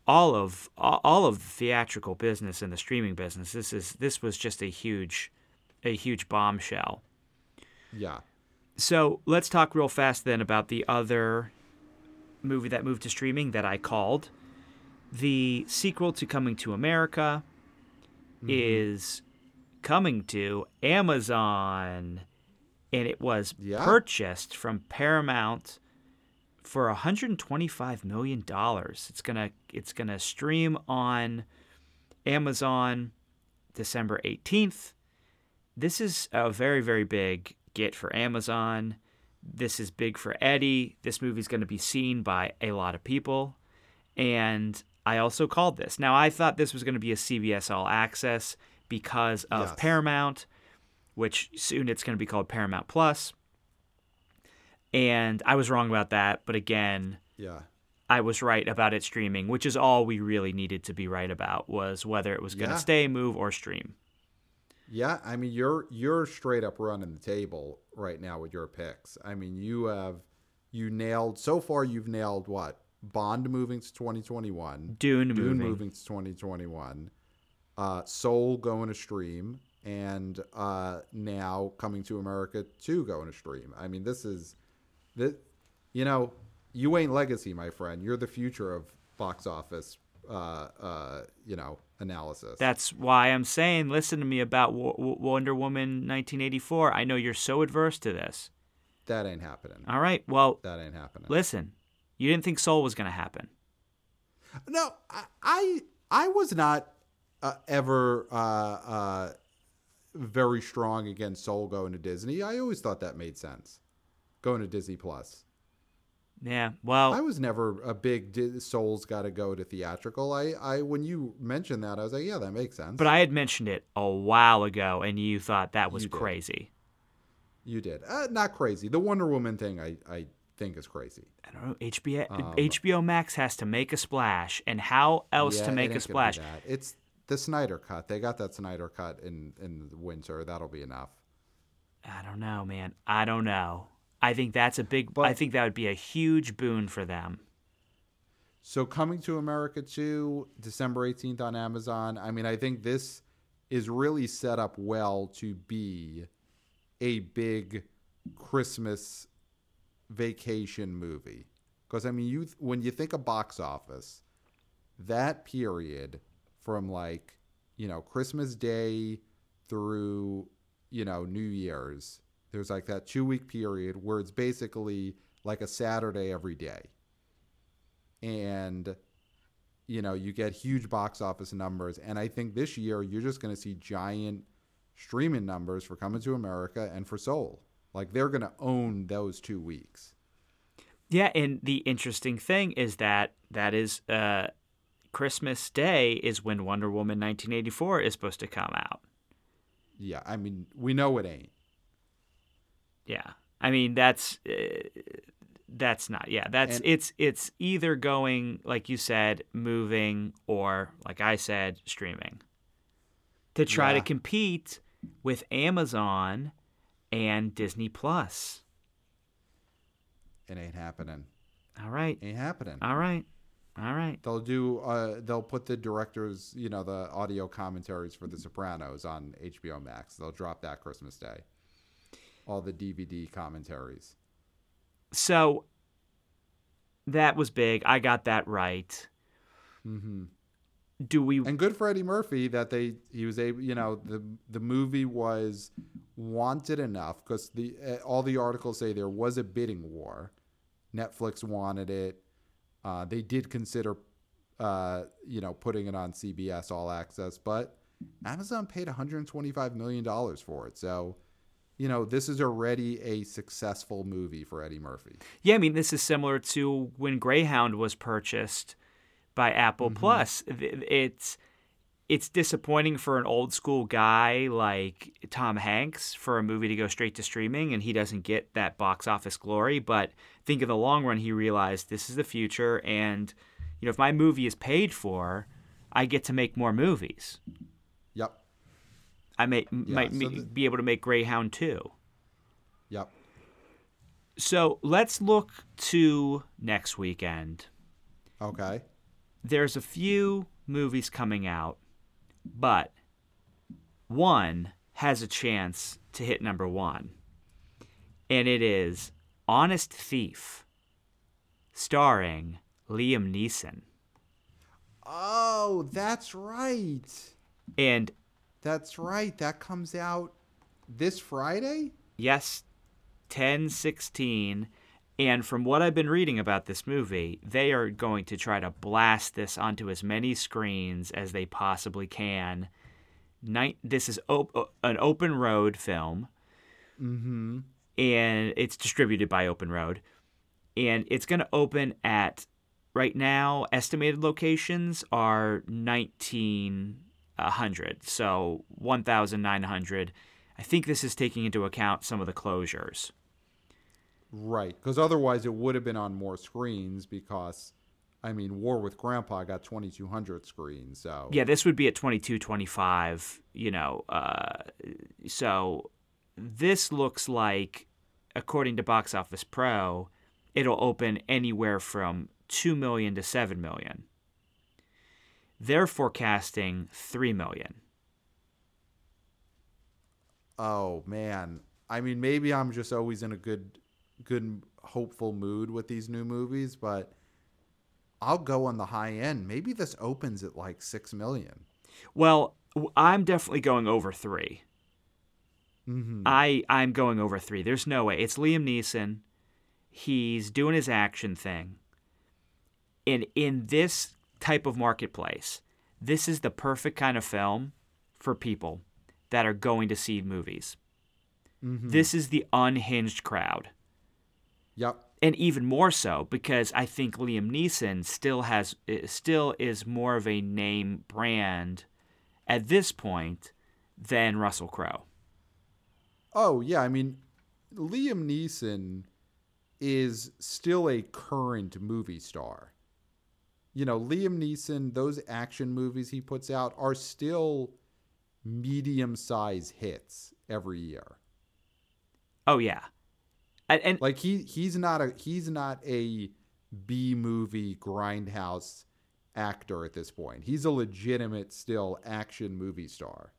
all of all of the theatrical business and the streaming business. This is this was just a huge a huge bombshell. Yeah. So let's talk real fast then about the other movie that moved to streaming that I called. The sequel to Coming to America mm-hmm. is coming to Amazon. And it was yeah. purchased from Paramount for 125 million dollars. It's gonna it's gonna stream on Amazon December 18th. This is a very very big get for Amazon. This is big for Eddie. This movie's going to be seen by a lot of people. And I also called this. Now, I thought this was going to be a CBS All Access because of yes. Paramount, which soon it's going to be called Paramount Plus. And I was wrong about that. But again, yeah. I was right about it streaming, which is all we really needed to be right about was whether it was going to yeah. stay, move, or stream. Yeah, I mean you're you're straight up running the table right now with your picks. I mean you have you nailed so far you've nailed what? Bond moving to 2021. Dune, Dune moving. moving to 2021. Uh, Soul going to stream and uh, now coming to America 2 going to stream. I mean this is that you know, you ain't legacy, my friend. You're the future of box office uh, uh, you know, analysis. That's why I'm saying, listen to me about w- Wonder Woman 1984. I know you're so adverse to this. That ain't happening. All right. Well, that ain't happening. Listen, you didn't think Soul was going to happen. No, I, I, I was not uh, ever uh, uh, very strong against Soul going to Disney. I always thought that made sense, going to Disney Plus. Yeah, well, I was never a big Soul's got to go to theatrical. I, I when you mentioned that, I was like, yeah, that makes sense. But I had mentioned it a while ago, and you thought that was you crazy. You did, uh, not crazy. The Wonder Woman thing, I, I think is crazy. I don't know. HBO um, HBO Max has to make a splash, and how else yeah, to make a splash? It's the Snyder cut. They got that Snyder cut in in the winter. That'll be enough. I don't know, man. I don't know. I think that's a big. But, I think that would be a huge boon for them. So coming to America too, December eighteenth on Amazon. I mean, I think this is really set up well to be a big Christmas vacation movie. Because I mean, you when you think of box office, that period from like you know Christmas Day through you know New Year's there's like that two week period where it's basically like a Saturday every day. And, you know, you get huge box office numbers. And I think this year you're just going to see giant streaming numbers for Coming to America and for Soul. Like they're going to own those two weeks. Yeah. And the interesting thing is that that is, uh, Christmas Day is when Wonder Woman 1984 is supposed to come out. Yeah, I mean, we know it ain't. Yeah. I mean, that's uh, that's not. Yeah, that's and, it's it's either going like you said, moving or like I said, streaming. To try yeah. to compete with Amazon and Disney Plus. It ain't happening. All right. Ain't happening. All right. All right. They'll do. Uh, they'll put the directors, you know, the audio commentaries for The Sopranos on HBO Max. They'll drop that Christmas Day all the DVD commentaries. So that was big. I got that right. Mm-hmm. Do we? And good for Eddie Murphy that they he was able. You know the the movie was wanted enough because the uh, all the articles say there was a bidding war. Netflix wanted it. Uh, they did consider, uh, you know, putting it on CBS All Access, but Amazon paid 125 million dollars for it. So you know, this is already a successful movie for Eddie Murphy. Yeah, I mean, this is similar to when Greyhound was purchased by Apple mm-hmm. Plus. It's it's disappointing for an old school guy like Tom Hanks for a movie to go straight to streaming and he doesn't get that box office glory. But think in the long run, he realized this is the future. And, you know, if my movie is paid for, I get to make more movies. Yep. I may, might so the- be able to make Greyhound too. Yep. So let's look to next weekend. Okay. there's a few movies coming out, but one has a chance to hit number one. And it is Honest Thief, starring Liam Neeson. Oh, that's right. And That's right. That comes out this Friday? yes, 10 16. And from what I've been reading about this movie, they are going to try to blast this onto as many screens as they possibly can. Night, this is op- an open road film. Mm-hmm. And it's distributed by Open Road. And it's going to open at right now estimated locations are 1900, so 1900. I think this is taking into account some of the closures. Right. Because otherwise it would have been on more screens because, I mean, War with Grandpa got 2,200 screens. So, Yeah, this would be at 22 25, you know. Uh, so this looks like according to Box Office Pro, it'll open anywhere from 2 million to 7 million. They're forecasting 3 million. oh, man. I mean, maybe I'm just always in a good, good, hopeful mood with these new movies, but I'll go on the high end. Maybe this opens at like 6 million. Well, I'm definitely going over 3. Mm-hmm. I I'm going over 3. There's no way. It's Liam Neeson. He's doing his action thing. And in this type of marketplace, this is the perfect kind of film for people that are going to see movies. Mm-hmm. This is the unhinged crowd. Yep. And even more so because I think Liam Neeson still has eh, still is more of a name brand at this point than Russell Crowe. Oh yeah, I mean, Liam Neeson is still a current movie star. You know, Liam Neeson, those action movies he puts out are still medium-sized hits every year. Oh yeah. And, and Like he he's not a he's not a B movie grindhouse actor at this point. He's a legitimate still action movie star.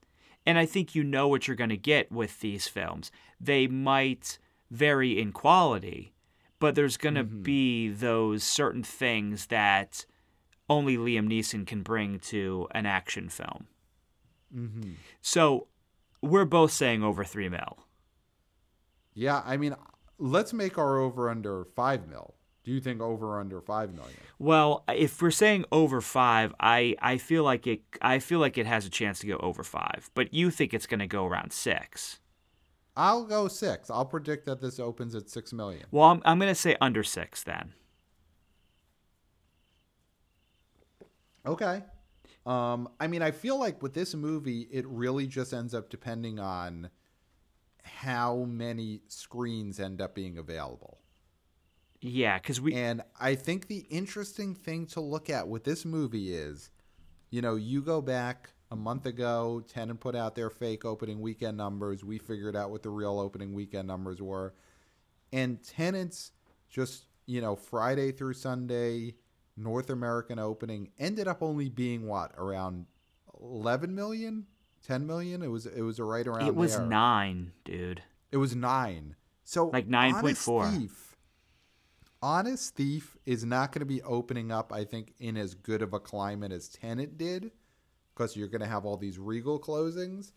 And I think you know what you're going to get with these films. They might vary in quality, but there's going to be those certain things that only Liam Neeson can bring to an action film. Mm-hmm. So we're both saying over three mil. Yeah, I mean, let's make our over under five mil. Do you think over or under five million? Well, if we're saying over five, I, I feel like it I feel like it has a chance to go over five. But you think it's going to go around six. I'll go six. I'll predict that this opens at six million. Well, I'm, I'm going to say under six then. Okay. Um, I mean, I feel like with this movie, it really just ends up depending on how many screens end up being available. Yeah, because we And I think the interesting thing to look at with this movie is, you know, you go back a month ago, Tenet put out their fake opening weekend numbers. We figured out what the real opening weekend numbers were. And Tenet's just, you know, Friday through Sunday North American opening ended up only being what, around 11 million? 10 million? It was it was right around it was there. nine, dude. It was nine. So Like Honest 9.4. Thief, Honest Thief is not going to be opening up, I think, in as good of a climate as Tenet did, because you're going to have all these Regal closings.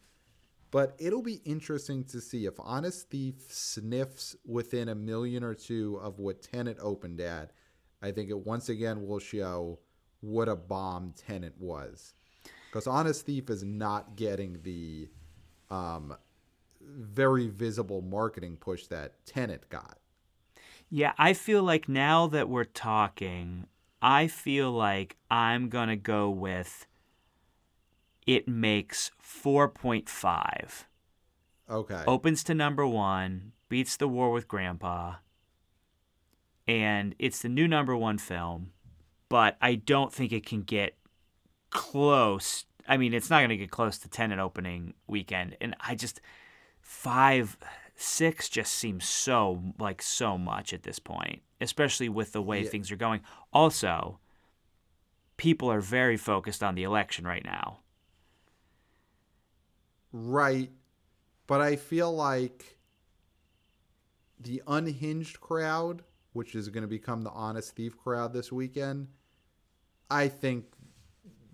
But it'll be interesting to see if Honest Thief sniffs within a million or two of what Tenet opened at. I think it once again will show what a bomb Tenet was. Because Honest Thief is not getting the um, very visible marketing push that Tenet got. Yeah, I feel like now that we're talking, I feel like I'm going to go with it makes 4.5. Okay. Opens to number one, beats The War with Grandpa, and it's the new number one film, but I don't think it can get close. I mean, it's not going to get close to 10 at opening weekend. And I just, five, six just seems so, like, so much at this point, especially with the way Yeah. things are going. Also, people are very focused on the election right now. Right. But I feel like the unhinged crowd, which is going to become the honest thief crowd this weekend, I think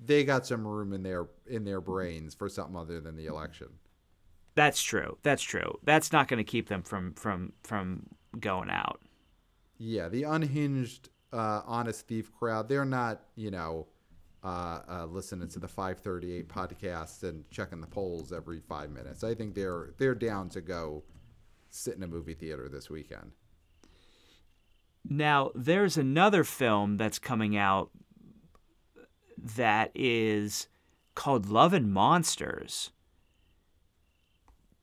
they got some room in their in their brains for something other than the election. That's true. That's true. That's not going to keep them from from from going out. Yeah, the unhinged uh, honest thief crowd, they're not, you know, uh, uh, listening to the 538 podcast and checking the polls every 5 minutes. I think they're they're down to go sit in a movie theater this weekend. Now, there's another film that's coming out that is called Love and Monsters,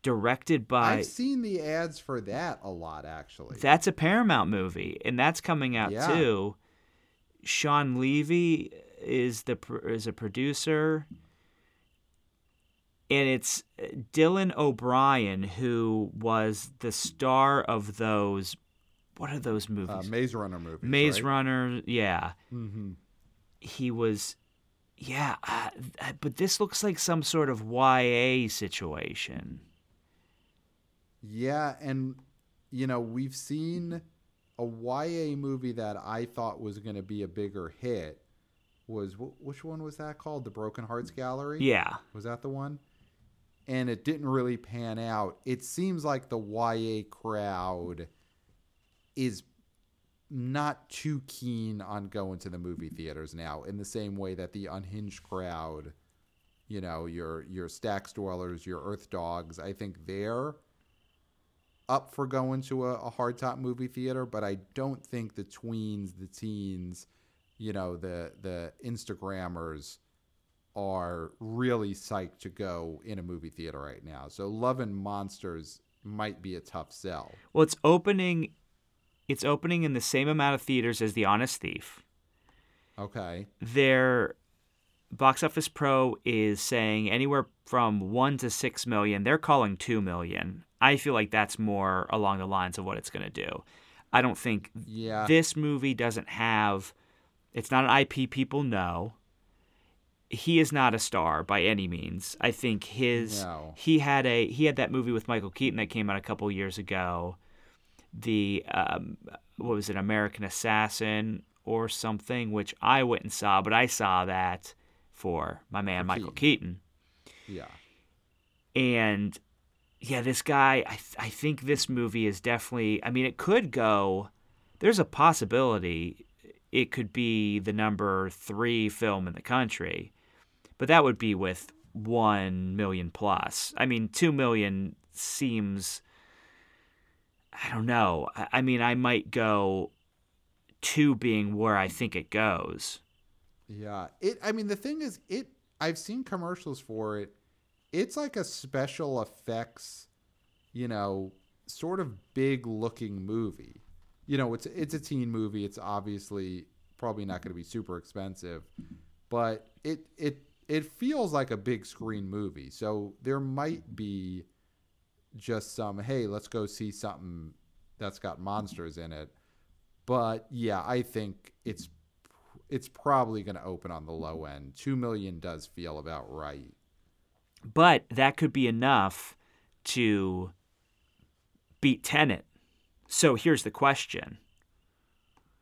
directed by. I've seen the ads for that a lot, actually. That's a Paramount movie, and that's coming out Yeah. too. Shawn Levy is the is a producer, and it's Dylan O'Brien who was the star of those. What are those movies? uh, Maze Runner movies. Maze right? Runner, yeah. Mm-hmm. He was, yeah. Uh, but this looks like some sort of YA situation. Yeah, and you know we've seen a YA movie that I thought was going to be a bigger hit. Was wh- which one was that called? The Broken Hearts Gallery. Yeah. Was that the one? And it didn't really pan out. It seems like the YA crowd is not too keen on going to the movie theaters now in the same way that the unhinged crowd, you know, your your Stax dwellers, your Earth Dogs, I think they're up for going to a, a hard top movie theater, but I don't think the tweens, the teens, you know, the the Instagrammers are really psyched to go in a movie theater right now. So Love and Monsters might be a tough sell. Well, it's opening. It's opening in the same amount of theaters as The Honest Thief. Okay. Their box office pro is saying anywhere from one to six million. They're calling two million. I feel like that's more along the lines of what it's going to do. I don't think Yeah. this movie doesn't have. It's not an IP people know. He is not a star by any means. I think his No. he had a he had that movie with Michael Keaton that came out a couple years ago. The um, what was it, American Assassin or something, which I went and saw, but I saw that for my man For Michael Keaton. yeah. And yeah, this guy, I, th- I think this movie is definitely, I mean, it could go, there's a possibility it could be the number three film in the country, but that would be with 1 million plus. I mean, 2 million seems, I don't know. I, I mean, I might go two being where I think it goes. Yeah. It I mean the thing is it I've seen commercials for it. It's like a special effects, you know, sort of big looking movie. You know, it's it's a teen movie. It's obviously probably not going to be super expensive, but it it it feels like a big screen movie. So there might be just some hey, let's go see something that's got monsters in it. But yeah, I think it's it's probably going to open on the low end. 2 million does feel about right. But that could be enough to beat Tenet. So here's the question.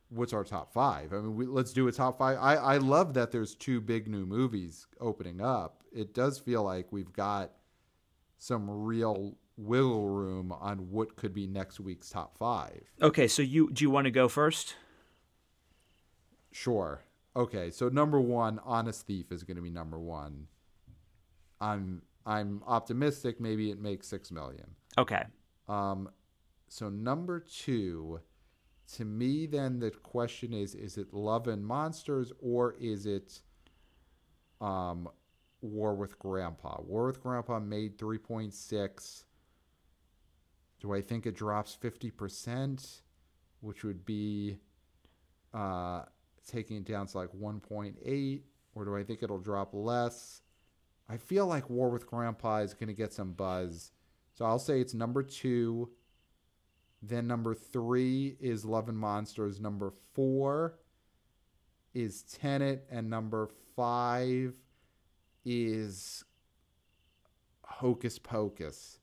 What's our top 5? I mean, we, let's do a top 5. I I love that there's two big new movies opening up. It does feel like we've got some real wiggle room on what could be next week's top 5. Okay, so you do you want to go first? Sure. Okay, so number 1, Honest Thief is going to be number 1. I'm I'm optimistic maybe it makes 6 million. Okay. Um, so number two, to me, then the question is: Is it Love and Monsters or is it, um, War with Grandpa. War with Grandpa made 3.6. Do I think it drops 50%, which would be uh, taking it down to like 1.8? Or do I think it'll drop less? I feel like War with Grandpa is going to get some buzz. So I'll say it's number two. Then number three is Love and Monsters. Number four is Tenet. And number five is Hocus Pocus.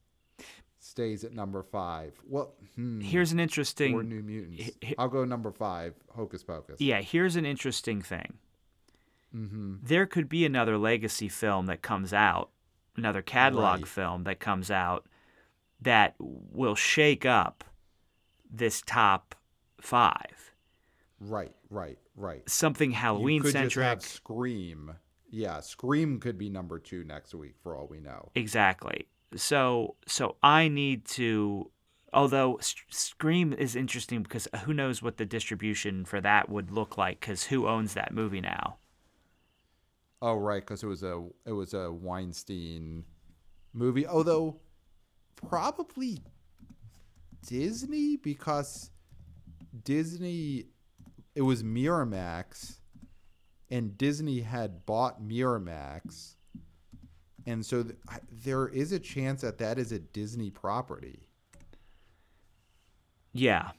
Stays at number five. Well, hmm, Here's an interesting. or New Mutants. he- I'll go number five, Hocus Pocus. Yeah, here's an interesting thing. Mm-hmm. There could be another legacy film that comes out, another catalog Right. film that comes out that will shake up this top five. Right, right, right. Something Halloween centric. Scream. Yeah, Scream could be number two next week for all we know. Exactly. So so I need to although Scream is interesting because who knows what the distribution for that would look like cuz who owns that movie now? Oh, right, because it was a it was a Weinstein movie. Although probably Disney because Disney it was Miramax and Disney had bought Miramax. And so th- there is a chance that that is a Disney property. Yeah.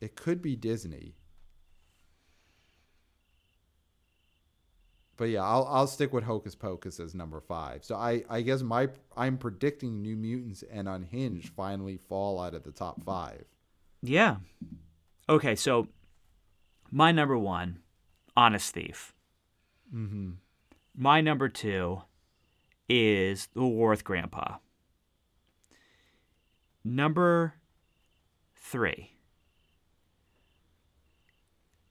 It could be Disney. But yeah, I'll I'll stick with Hocus Pocus as number five. So I I guess my I'm predicting New Mutants and Unhinged finally fall out of the top five. Yeah. Okay, so my number 1, Honest Thief. Mm-hmm. My number 2 is The War with Grandpa. Number 3.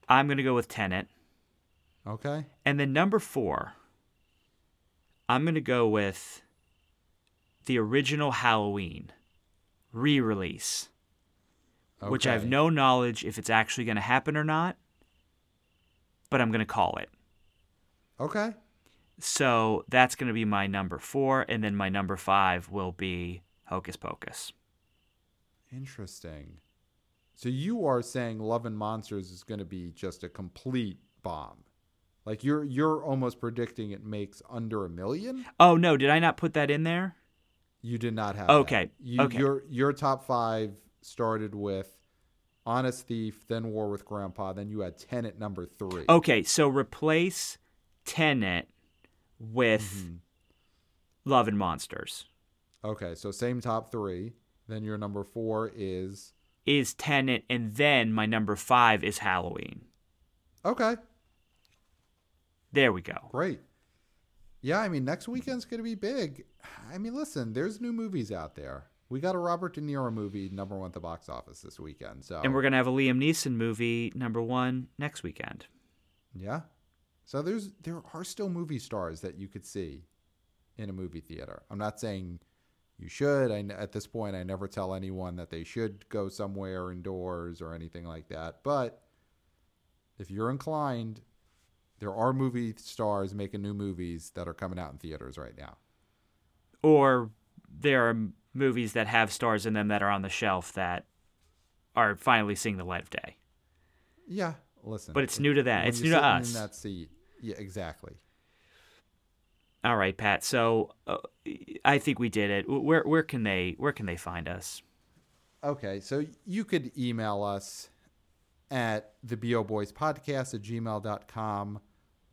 I'm going to go with Tenet. Okay. And then number four, I'm going to go with the original Halloween re release, which I have no knowledge if it's actually going to happen or not, but I'm going to call it. Okay. So that's going to be my number four. And then my number five will be Hocus Pocus. Interesting. So you are saying Love and Monsters is going to be just a complete bomb. Like you're you're almost predicting it makes under a million? Oh, no, did I not put that in there? You did not have Okay. You, okay. Your your top five started with Honest Thief, then War with Grandpa, then you had Tenet number three. Okay, so replace Tenet with Mm-hmm. Love and Monsters. Okay, so same top three. Then your number four is is Tenet, and then my number five is Halloween. okay, There we go. great. Yeah, I mean next weekend's gonna be big. I mean, listen, there's new movies out there. We got a Robert De Niro movie number one at the box office this weekend. So And we're gonna have a Liam Neeson movie number one next weekend. Yeah. So there's there are still movie stars that you could see in a movie theater. I'm not saying you should. I at this point I never tell anyone that they should go somewhere indoors or anything like that. But if you're inclined, there are movie stars making new movies that are coming out in theaters right now. Or there are movies that have stars in them that are on the shelf that are finally seeing the light of day. Yeah, listen. But it's new to that. It's new to us. In that seat. Yeah, exactly. All right, Pat. So uh, I think we did it. Where where can they where can they find us? Okay, so you could email us at the BO Boys Podcast at gmail.com.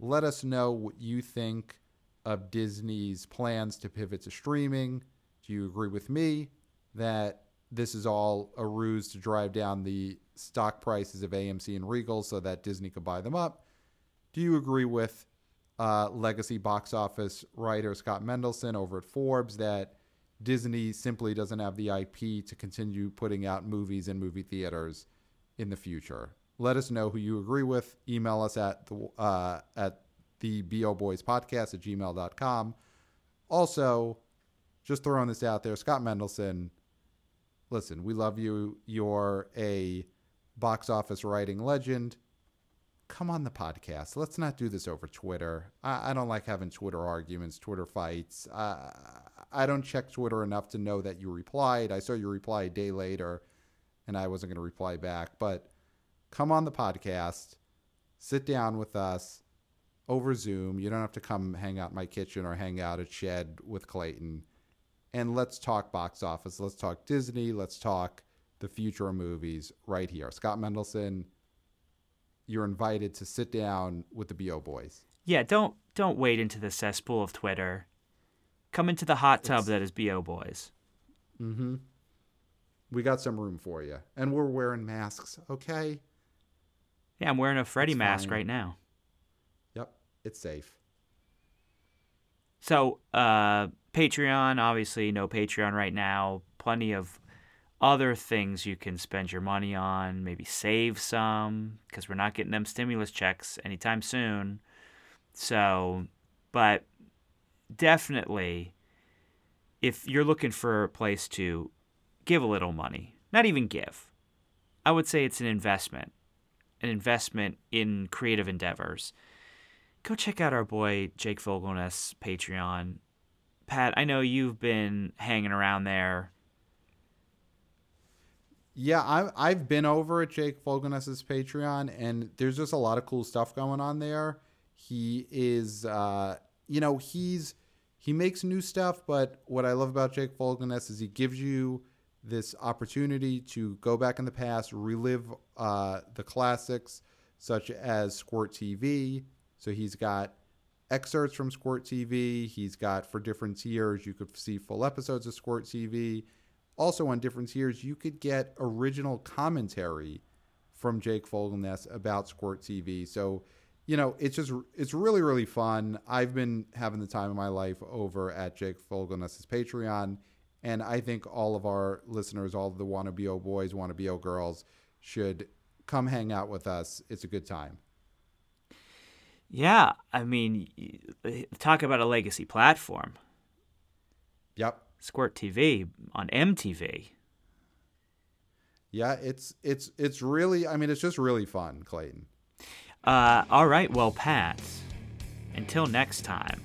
Let us know what you think of Disney's plans to pivot to streaming. Do you agree with me that this is all a ruse to drive down the stock prices of AMC and Regal so that Disney could buy them up? Do you agree with uh, legacy box office writer Scott Mendelson over at Forbes that Disney simply doesn't have the IP to continue putting out movies in movie theaters in the future? Let us know who you agree with. Email us at the uh, at the BO Boys Podcast at gmail.com. Also, just throwing this out there, Scott Mendelson, listen, we love you. You're a box office writing legend. come on the podcast. Let's not do this over Twitter. I, I don't like having Twitter arguments, Twitter fights. Uh, I don't check Twitter enough to know that you replied. I saw you reply a day later, and I wasn't going to reply back. But come on the podcast, sit down with us over Zoom. You don't have to come hang out in my kitchen or hang out at Shed with Clayton. And let's talk box office. Let's talk Disney. Let's talk the future of movies right here. Scott Mendelson, you're invited to sit down with the BO boys. Yeah, don't don't wade into the cesspool of Twitter. Come into the hot tub It's- that is BO Boys. Mm-hmm. We got some room for you. And we're wearing masks, okay? Yeah, I'm wearing a Freddy It's mask fine. right now. Yep, it's safe. So, uh, Patreon, obviously, no Patreon right now. Plenty of other things you can spend your money on. Maybe save some because we're not getting them stimulus checks anytime soon. So, but definitely, if you're looking for a place to give a little money, not even give, I would say it's an investment, an investment in creative endeavors go check out our boy Jake Fogelnest Patreon. Pat, I know you've been hanging around there. Yeah, I, I've been over at Jake Fogelnest's Patreon, and there's just a lot of cool stuff going on there. He is, uh, you know, he's he makes new stuff, but what I love about Jake Fogelnest is he gives you this opportunity to go back in the past, relive uh, the classics such as Squirt TV. So he's got excerpts from Squirt TV. He's got for different tiers, you could see full episodes of Squirt TV. Also, on different tiers, you could get original commentary from Jake Fogelnest about Squirt TV. So, you know, it's just it's really really fun. I've been having the time of my life over at Jake Fogelnest's Patreon, and I think all of our listeners, all of the wanna bo boys, wanna bo girls, should come hang out with us. It's a good time. Yeah, I mean, talk about a legacy platform. Yep. Squirt TV on MTV. Yeah, it's it's it's really I mean it's just really fun, Clayton. Uh, all right, well, Pat, until next time,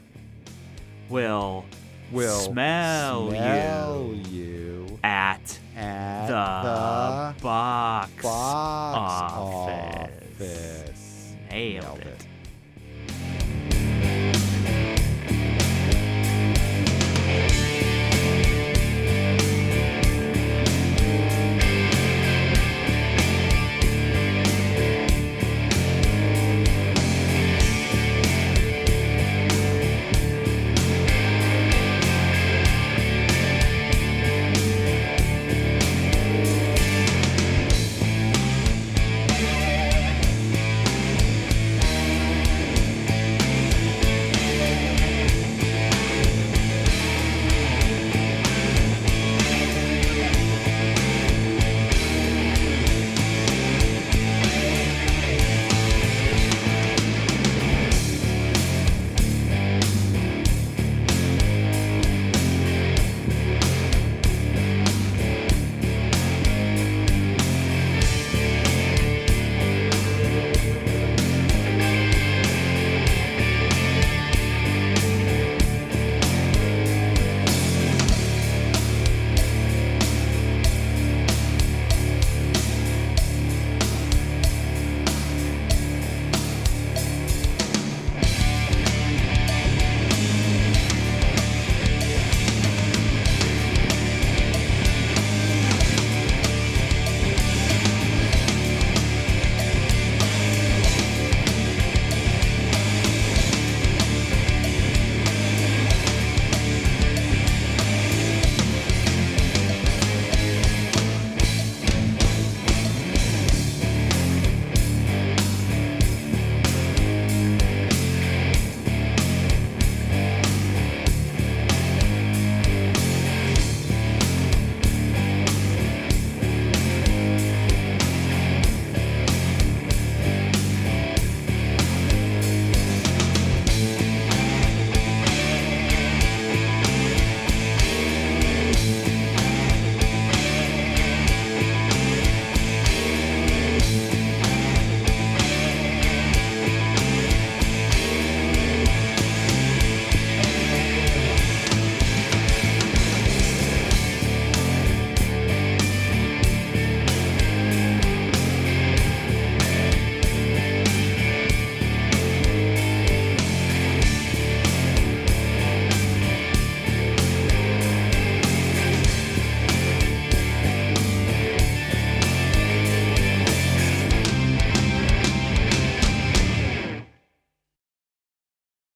we'll, Will smell, smell you you at at the, the box, box office. office. Nailed Nailed it. it.